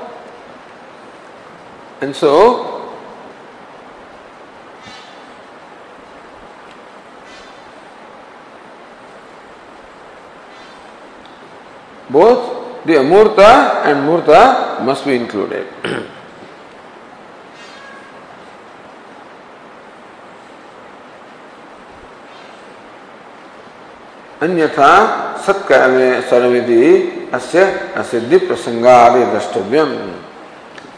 And so, both the amurta and murta must be included. *clears throat* अन्यथा सत्कर्मे सर्वेदि अस्य असिद्धि प्रसंगादि दृष्टव्यम्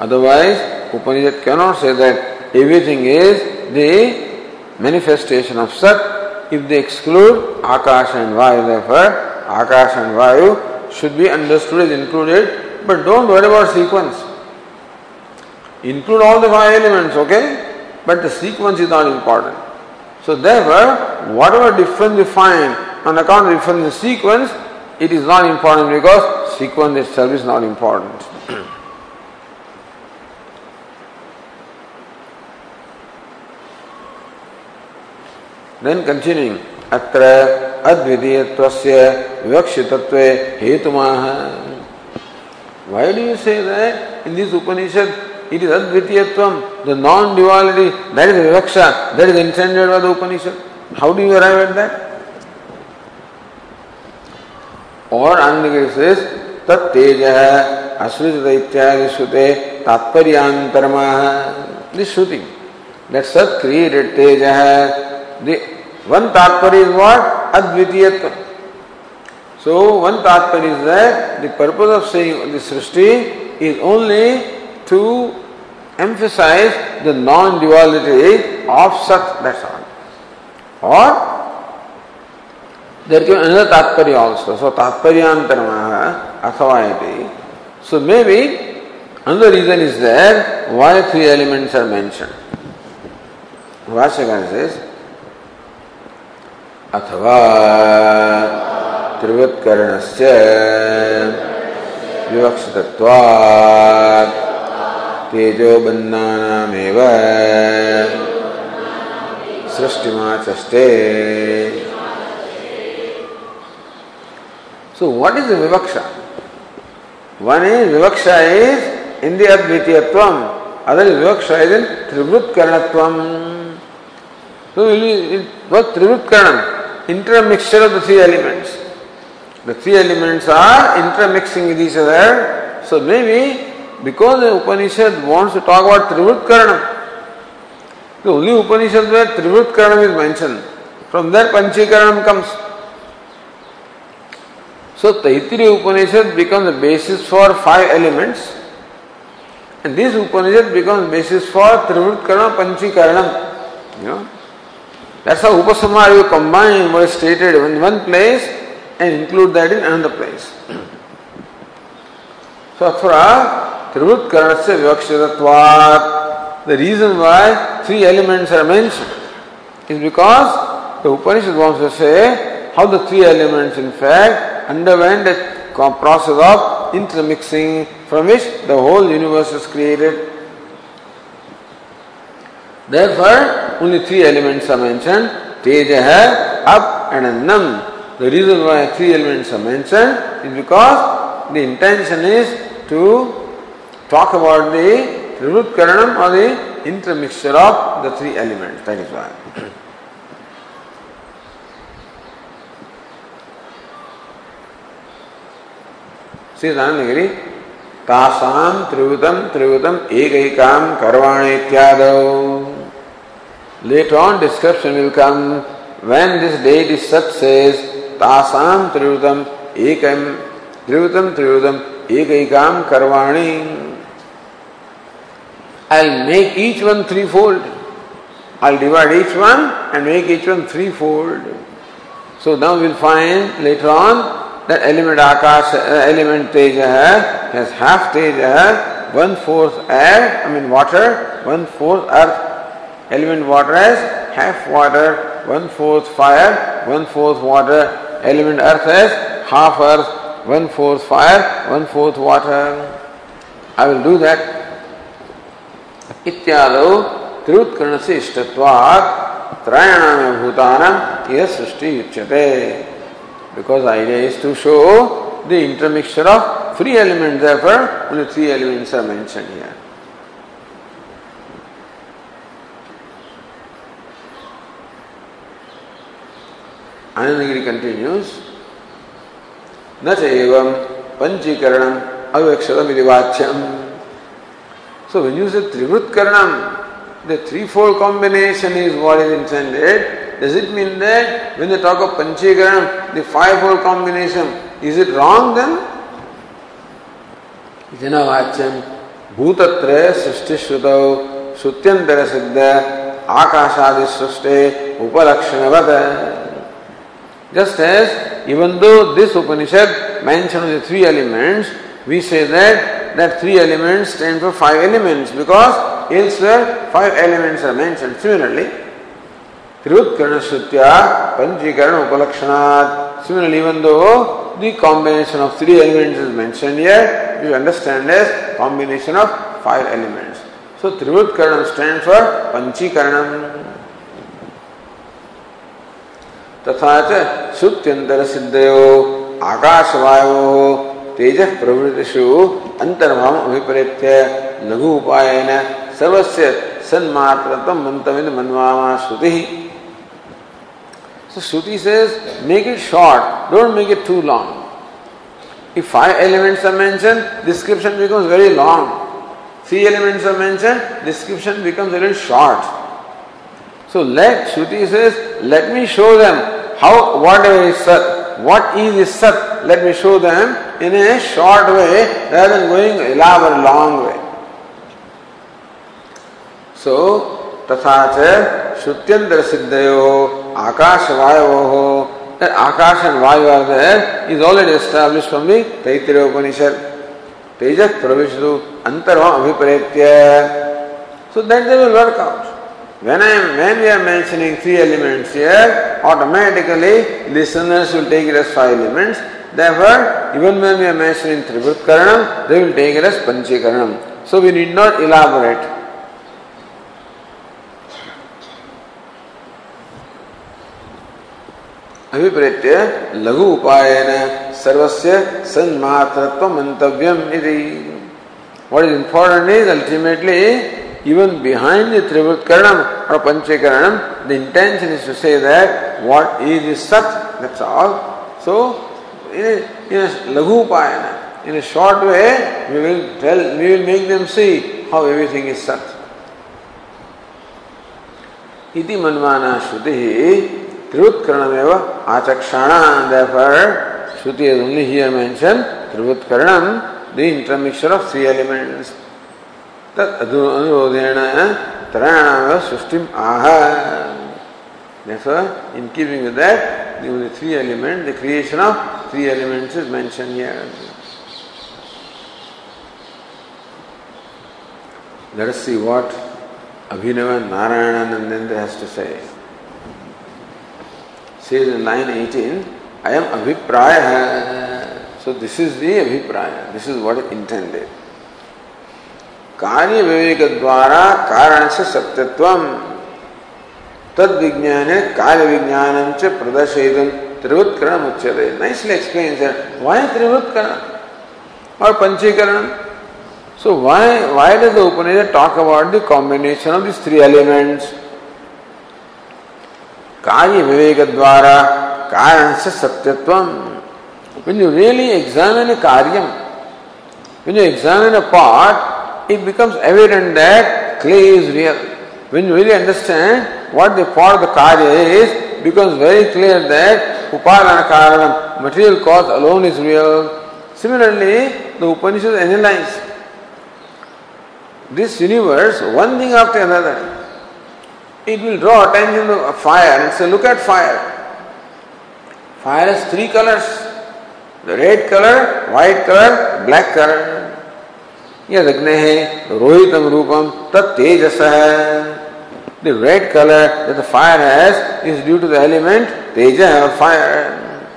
otherwise Upanishad can say that everything is the manifestation of सत इफ़ दे एक्सक्लूड आकाश एंड वायु आकाश एंड वायु should be understood is included but don't worry about sequence Include all the five elements, okay? But the sequence is not important. So, therefore, whatever difference you find on account of difference in sequence, it is not important because sequence itself is not important. *clears throat* then continuing, अत्र अद्वितीयत्वस्य विवक्षितत्वे हेतुमाह Why do you say that in this Upanishad it is Advitiyatvam, the non-duality, that is Vivaksha, that is intended by the Upanishad? How do you arrive at that? और अन्य से तत्तेज है अश्रुत इत्यादि श्रुते तात्पर्यांतरमा दिस श्रुति दैट सत क्रिएटेड तेज वन तात्पर्य इज़ व्हाट अद्वितीयत्व सो वन तात्पर्य is that the purpose of saying the Srishti is only to emphasize the non-duality of Sat, that's all. Or There can another tatparya also. So tatparyantaramaha athava So maybe another reason is there why three elements are mentioned. Vashagan says अथवा त्रिवत्करणस्य विवक्षितत्वात् तेजोबन्धानामेव सृष्टिमाचष्टे So what is vivaksha? One is vivaksha is in the advitiyatvam, other is vivaksha is in trivrit karanatvam. So it was trivrit karanam, intermixture of the three elements. The three elements are intermixing with each other. So maybe because the Upanishad wants to talk about trivrit karanam, the only Upanishad where trivrit karanam is mentioned, from there panchikaranam comes. So Taittiriya Upanishad becomes the basis for five elements and this Upanishad becomes basis for Trivritkarana Panchikaranam. You know? That's how Upasamhara you combine what is stated in one place and include that in another place. so Athura Trivritkaranasya Vivakshitatvat the reason why three elements are mentioned is because the Upanishad wants to say how the three elements in fact underwent a process of intermixing from which the whole universe was created. Therefore, only three elements are mentioned Tejaha, Up, and Annam. The reason why three elements are mentioned is because the intention is to talk about the Trivut Karanam or the intermixture of the three elements. That is why. Shri गिरी तासाम त्रिवृतम त्रिवृतम एक एकम करवाण इत्याद later on description will come this date is such says तासाम त्रिवृतम एकम त्रिवृतम त्रिवृतम एक एकम करवाणी I'll make each one threefold. I'll divide each one and make each one threefold. So now we'll find later on that element akash, element teja has half teja, one fourth air, I mean water, one fourth earth. Element water has half water, one fourth fire, one fourth water. Element earth has half earth, one fourth fire, one fourth water. I will do that. इत्यादौ त्रिउत्कर्ण से इष्टत्वात् त्रयाणाम भूतानाम यह सृष्टि उच्यते Because idea is to show the intermixture of three elements, therefore only three elements are mentioned here. Anandagiri continues, न एवं पंचीकरण अवक्षरम वाच्यम So when you say trivut karanam, the threefold combination is what is intended Does it mean that when they talk of Panchikaranam, the fivefold combination, is it wrong then? जनवाच्यम भूतत्रय सृष्टि श्रुतौ श्रुत्यंतर सिद्ध आकाशादि सृष्टि उपलक्षणवत Just as even though this Upanishad mentions the three elements, we say that that three elements stand for five elements because elsewhere five elements are mentioned. Similarly, Trivutkarna Shrutya Panchikarana Upalakshanat. Similarly, even though the combination of three elements is mentioned here, you understand as combination of five elements. So Trivutkaranam stands for Panchikaranam. तथा श्रुत्यंतर सिद्धयो आकाशवायो तेज प्रवृत्तिषु अंतर्भाव अभिप्रेत्य लघु उपायन सर्वस्य सन्मात्रत्व मंतव्य मनवामा श्रुति So Shruti says, make it short, don't make it too long. If five elements are mentioned, description becomes very long. Three elements are mentioned, description becomes a little short. So let Shruti says, let me show them how whatever is Sat, what is this Sat, let me show them in a short way rather than going elaborate long way. So तथा च श्रुत्यंतर सिद्धयो आकाश वायो आकाश and vayu are there is already established from the Taittiriya Upanishad. Tejas pravishu antarvam abhiparetya. So that they will work out. When I am when we are mentioning three elements here, automatically listeners will take it as five elements. Therefore, even when we are mentioning Tribhut Karanam, they will take it as Panchikaranam. So we need not elaborate. अभिप्रेत्य लघु उपाय सर्वस्य संमात्रत्व मंतव्यम इति। What is important is ultimately even behind the or पंचकरणम the intention is to say that what is the सत ऑल सो इन लघु उपाय in a short way we will tell we will make them see how everything is सत इति मनमाना श्रुति Trivutkaranam achakshana, therefore, Shruti is only here mentioned, Trivutkaranam, the intermixture of three elements. अनुरोधेण त्रयाणाम Srishti ah Therefore, in keeping with that, the three elements, the creation of three elements is mentioned here. Let us see what Abhinava Narayananandendra has to say. Says in line 18, I am Abhipraya. So this is the Abhipraya. This is what intended. कार्य विवेक द्वारा कारण से सत्यत्व तद विज्ञान कार्य विज्ञान च प्रदर्शित त्रिवुत्करण उच्चते नाइसली एक्सप्लेन वाई त्रिवुत्करण or पंचीकरण so why why does the Upanishad talk about the combination of this three elements कार्य विवेक द्वारा कारण से सत्यत्व वेन यू रियली एग्जामिन कार्य when you examine a part it becomes evident that clay is real when you really understand what the part the कार्य is becomes very clear that उपादान कारण material cause alone is real similarly the Upanishad analyze this universe one thing after another It will draw attention to fire and say, look at fire. Fire has three colors. The red color, white color, black color. यदग्ने रोहितम रूपम तत्तेजस The red color that the fire has is due to the element teja or fire.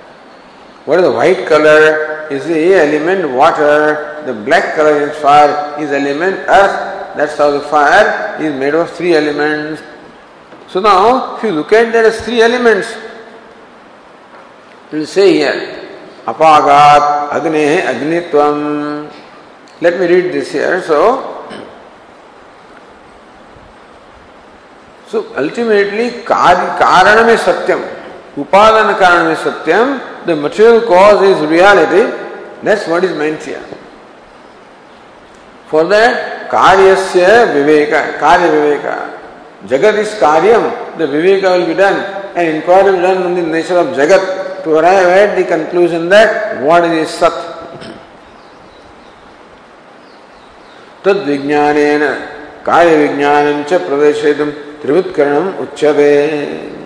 What is the white color? Is the element water. The black color is fire is element earth. That's how the fire is made of three elements. So now, if you look at there as three elements, we will say here, apagat agnehe agnitvam Let me read this here. So, so ultimately, karanam is satyam. Upadana karanam is satyam. The material cause is reality. That's what is meant here. For that, karyasya viveka, karya viveka. Jagat is karyam, the viveka will be done. an inquiry done on the nature of Jagat to arrive at the conclusion that what is Sat. Tad vijnanena kaya vijnanam cha pradeshetum trivutkaranam uchyate.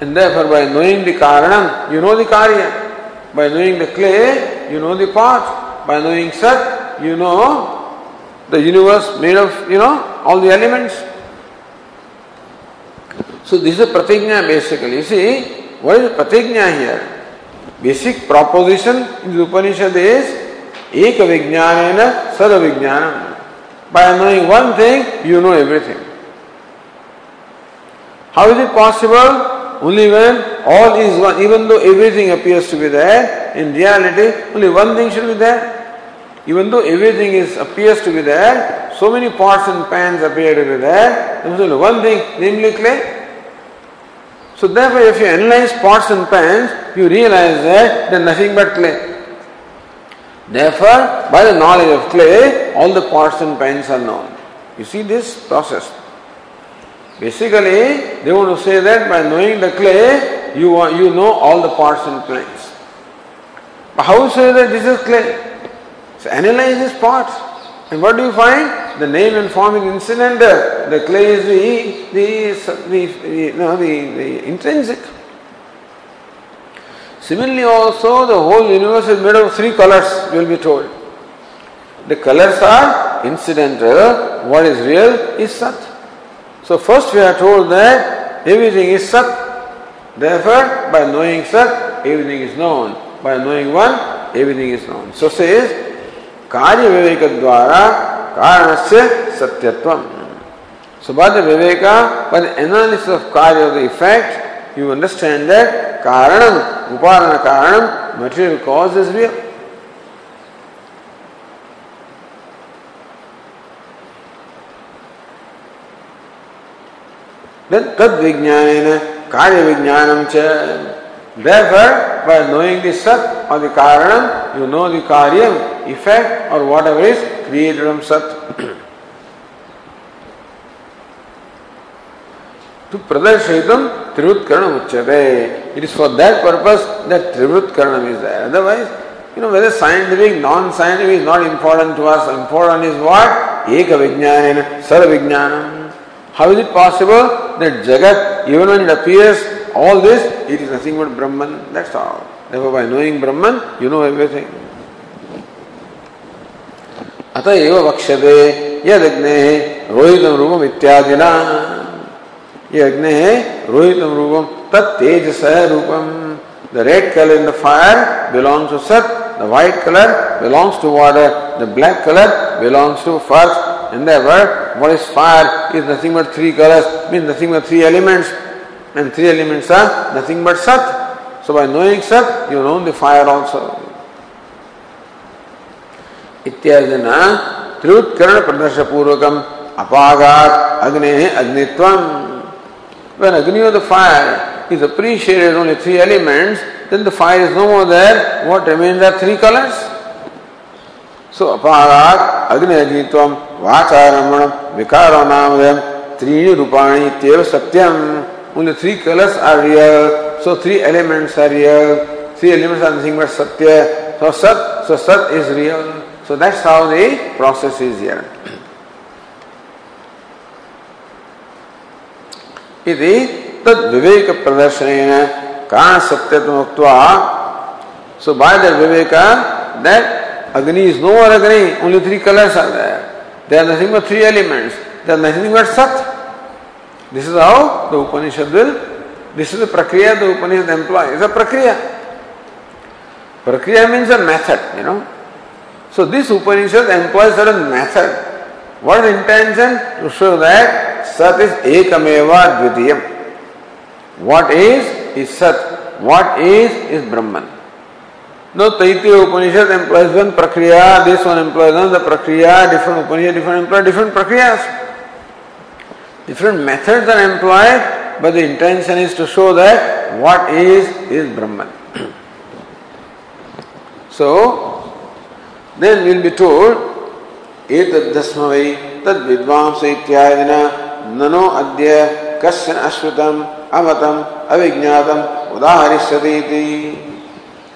And therefore by knowing the karanam, you know the karya. By knowing the clay, you know the pot. By knowing Sat, you know the universe made of, you know, all the elements. So this is a pratigna basically. You see, what is pratigna here? Basic proposition in the Upanishad is Eka Vijnanena Sada Vijnanam. By knowing one thing, you know everything. How is it possible? Only when all is one, even though everything appears to be there, in reality, only one thing should be there. Even though everything is appears to be there, so many pots and pans appear to be there, there is only one thing, namely clay. So therefore, if you analyze pots and pans, you realize that they are nothing but clay. Therefore, by the knowledge of clay, all the pots and pans are known. You see this process. Basically, they want to say that by knowing the clay, you, are, you know all the parts and pans. But how say that this is clay? So analyze these parts. And what do you find? The name and form is incidental. The clay is the, the, the, no, the, the intrinsic. Similarly, also the whole universe is made of three colors, you will be told. The colors are incidental, what is real is Sat. So first we are told that everything is Sat. Therefore, by knowing Sat, everything is known. By knowing one, everything is known. So says, Karya Viveka कारण से सत्यत्व सुबह विवेक पर एनालिसिस ऑफ़ कार्य of the effect you understand that कारण उपारण कारण मटेरियल कॉज इज़ रियल तद विज्ञान कार्य विज्ञान Therefore, by knowing the sat or the karanam, you know the karyam, effect or whatever is created from sat. to pradarshaitam trivutkaranam uchyate. It is for that purpose that trivutkaranam is there. Otherwise, you know, whether scientific, non-scientific is not important to us. Important is what? Eka vijnanena, sarva vijnanam. How is it possible that Jagat, even when it appears, all this, it is nothing but Brahman, that's all. Therefore, by knowing Brahman, you know everything. अत एव वक्ष्यते यदग्ने रोहितम रूपम इत्यादिना ये अग्नि है रोहितम रूपम तत्तेजस रूपम the red colour in the fire belongs to सत the white colour belongs to water the black colour belongs to first In their what is fire is nothing but three colors, means nothing but three elements. And three elements are nothing but Sat. So by knowing Sat, you know the fire also. इत्यादि न त्रिउत्करण प्रदर्श पूर्वकम अपागात अग्नि अग्नित्वम When Agni of the fire is appreciated only three elements, then the fire is no more there. What remains are three colors. So apagat agni agnitvam वाचारमण विकार नाम त्रीणि रूपाणि तेव सत्यम only three colors are real so three elements are real three elements are nothing but satya so sat so sat is real so that's how the process is here इति तद विवेक प्रदर्शनेन कारण सत्यत्व उक्त्वा that viveka that agni is no more agni only three colors are there They are nothing but three elements. They are nothing but Sat. This is how the Upanishad will, this is the Prakriya the Upanishad employs. It's a Prakriya. Prakriya means a method, you know. So this Upanishad employs certain method. What intention? To show that Sat is Ekameva Dvitiyam. What is, is Sat. What is, is Brahman. No, Taitya Upanishad employs one prakriya, this one employs another prakriya, different Upanishad, different employ different prakriyas. Different methods are employed, but the intention is to show that what is, is Brahman. *clears throat* so, then we'll be told, एतद्दस्मवै तद्विद्वांस इत्यादिना ननो अद्य कश्चन अश्रुतम अमतम अविज्ञातम उदाहरिष्यति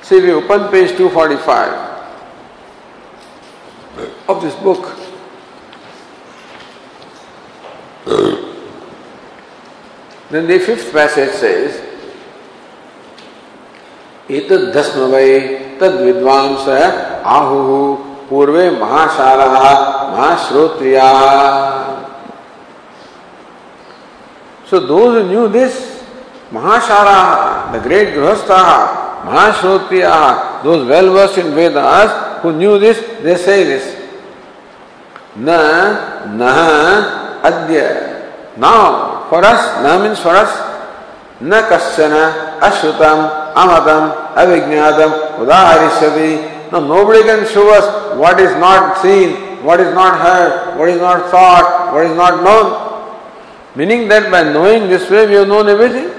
See, we open page 245 of this book. Then the fifth passage says, एतद्धस्म वै तद विद्वांस आहु पूर्वे महाशाला महाश्रोत्रिया. सो दोज न्यू दिस महाशाला द ग्रेट गृहस्था महाश्रोत्रिया those well versed in Vedas who knew this they say this न न अद्य नाउ फॉर अस न मीन्स फॉर अस न कश्चन अश्रुतम amatam, avijnatam, udaharishyati. No, nobody can show us what is not seen, what is not heard, what is not thought, what is not known. Meaning that by knowing this way we have known everything.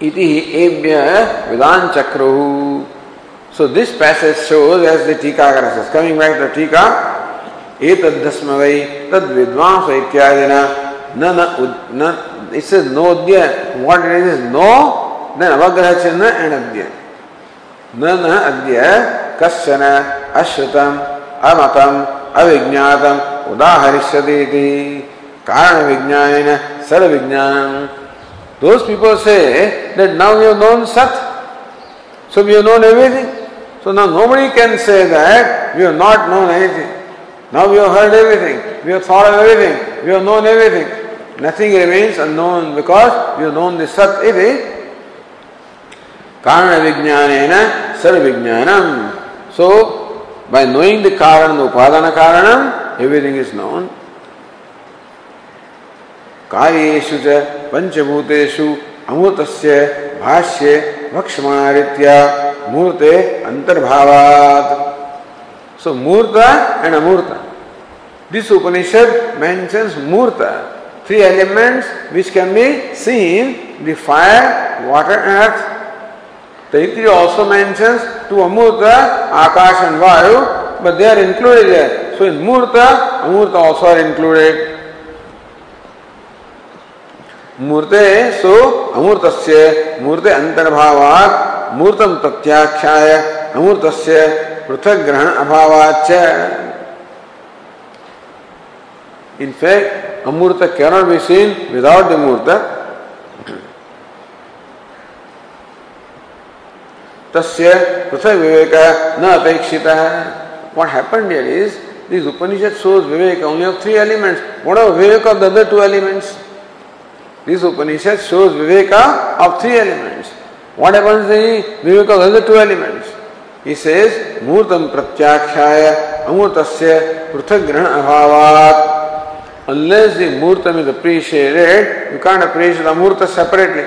Iti ebhya vidan chakruhu. So this passage shows as the Tikakara says, coming back to Tika, एतद्धस्म वै तद विद्वांस इत्यादिना न न it says no what it is no then avagraha chinna and adya. Nana adya kasyana ashrutam amatam avijñātam udaharishyati karana vijñānena sada vijñānam. Those people say that now we have known Sat. So we have known everything. So now nobody can say that we have not known anything. Now we have heard everything. We have thought of everything. We have known everything. Nothing remains unknown because we have known the Sat iti Karana Vijnanena Sarva Vijnanam. So, by knowing the Karana, the Upadana Karanam, everything is known. कार्येषु च पंचभूतेषु अमृतस्य भाष्ये भक्षमाणरीत्या मूर्ते अंतर्भावात् सो मूर्त एंड अमूर्त दिस उपनिषद mentions मूर्त three elements which can be seen the fire water and earth Taitri also mentions to Amurta, Akash and Vayu, but they are included there. So in Murta, Amurta also are included. मूर्ते सो अमूर्तस्य मूर्ते अंतर्भावात् मूर्तम प्रत्याख्याय अमूर्तस्य पृथक ग्रहण अभावाच्च In fact, Amurta cannot be seen without the Murta. तस्य पृथक विवेक न अपेक्षित What happened here is this Upanishad shows Vivek only of three elements. What are Vivek of the other two elements? This Upanishad shows Viveka of three elements. What happens in Viveka of the other two elements? He says, Murtam Pratyakhyaya Amurtasya Pruthak Grahana Abhavat. Unless the murtam is appreciated, you can't appreciate the murta separately.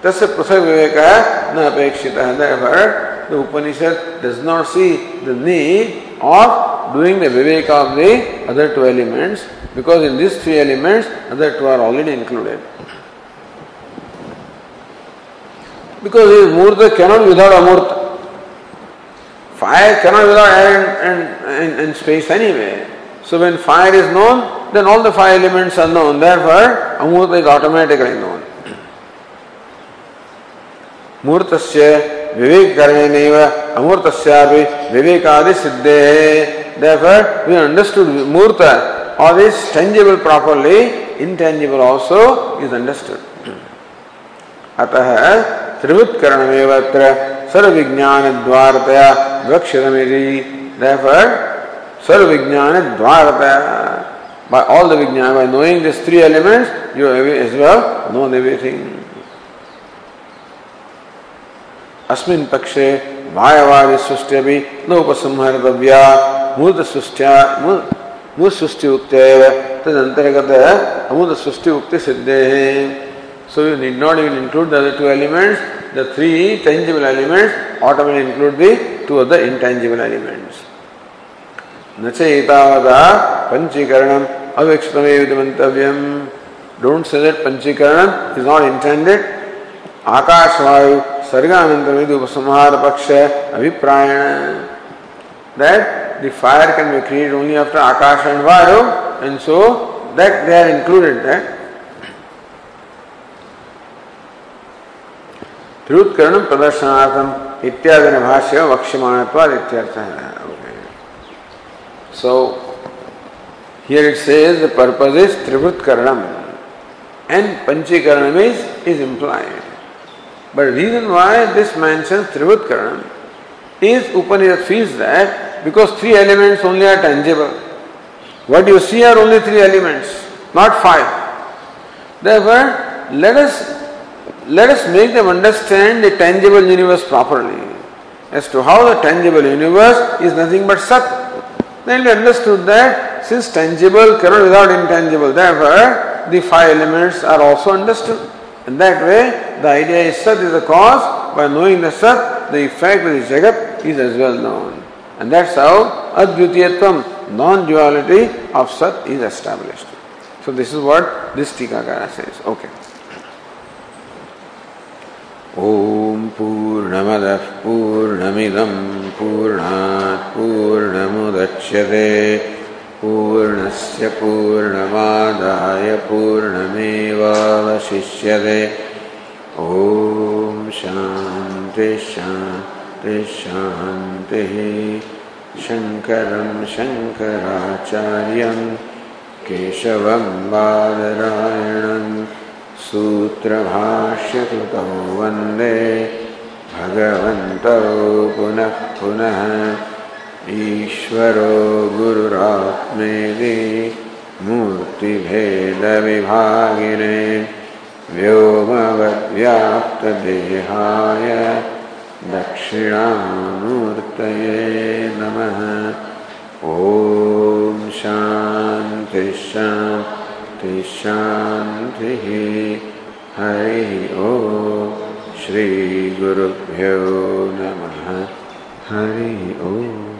Tasya prasag viveka na apekshita. Therefore, the Upanishad does not see the need of doing the viveka of the other two elements because in these three elements, other two are already included. Because his murta cannot without amurta. Fire cannot without air and, and, and, and space anyway. So when fire is known, then all the five elements are known. Therefore, amurta is automatically known. मूर्त से विवेक करने अमूर्त विवेकादि सिद्धे therefore we understood murta or is tangible properly intangible also is understood अतः त्रिवुत्करणमेव अत्र सर्वविज्ञान द्वारतया वक्षितमिति therefore सर्व विज्ञान द्वार बाय ऑल द विज्ञान by knowing this three elements you as well know everything अस्मिन पक्षे वायवादि सृष्टि भी न उपसंहरितव्या मूर्त सृष्टि मूर्त सृष्टि उक्त तद अंतर्गत अमूर्त सृष्टि उक्ति सिद्धे so you need not even include the two elements the three tangible elements automatic include the two other intangible elements न चेतावता पंचीकरण अविक्षितमेव डोंट से दैट पंचीकरण इज़ नॉट इंटेंडेड आकाशवायु सर्गानंद में दो उपसंहार that the fire can be created only after akash and vayu and so that they are included that त्रुत करण प्रदर्शनार्थम इत्यादि भाष्य वक्ष्यमाणत्वाद इत्यर्थ है So here it says the purpose is trivut karanam and panchikaranam is, is implied. But reason why this mentions trivut karanam is Upanishad feels that because three elements only are tangible. What you see are only three elements, not five. Therefore, let us let us make them understand the tangible universe properly as to how the tangible universe is nothing but sat then we understood that since tangible cannot without intangible, therefore the five elements are also understood. And that way the idea is Sat is the cause, by knowing the Sat, the effect of the Jagat is as well known. And that's how Advitiyatvam, non-duality of Sat is established. So this is what this Tikakara says. Okay. ॐ पूर्णमदः पूर्णमिदं पूर्णात् पूर्णमुदच्यते पूर्णस्य पूर्णमादाय पूर्णमेवावशिष्यते। ॐ शान्तिः शङ्करं शङ्कराचार्यं केशवं बादरायणम् सूत्रभाष्यकृतौ वंदे भगवन्तौ पुनः पुनः। ईश्वरो गुरुरात्मेति मूर्तिभेदविभागिने व्योमवद्व्याप्तदेहाय दक्षिणामूर्तये नमः। ॐ शान्तिः। शांति हरि ओ श्रीगुरुभ्यो नमः। हरि ओ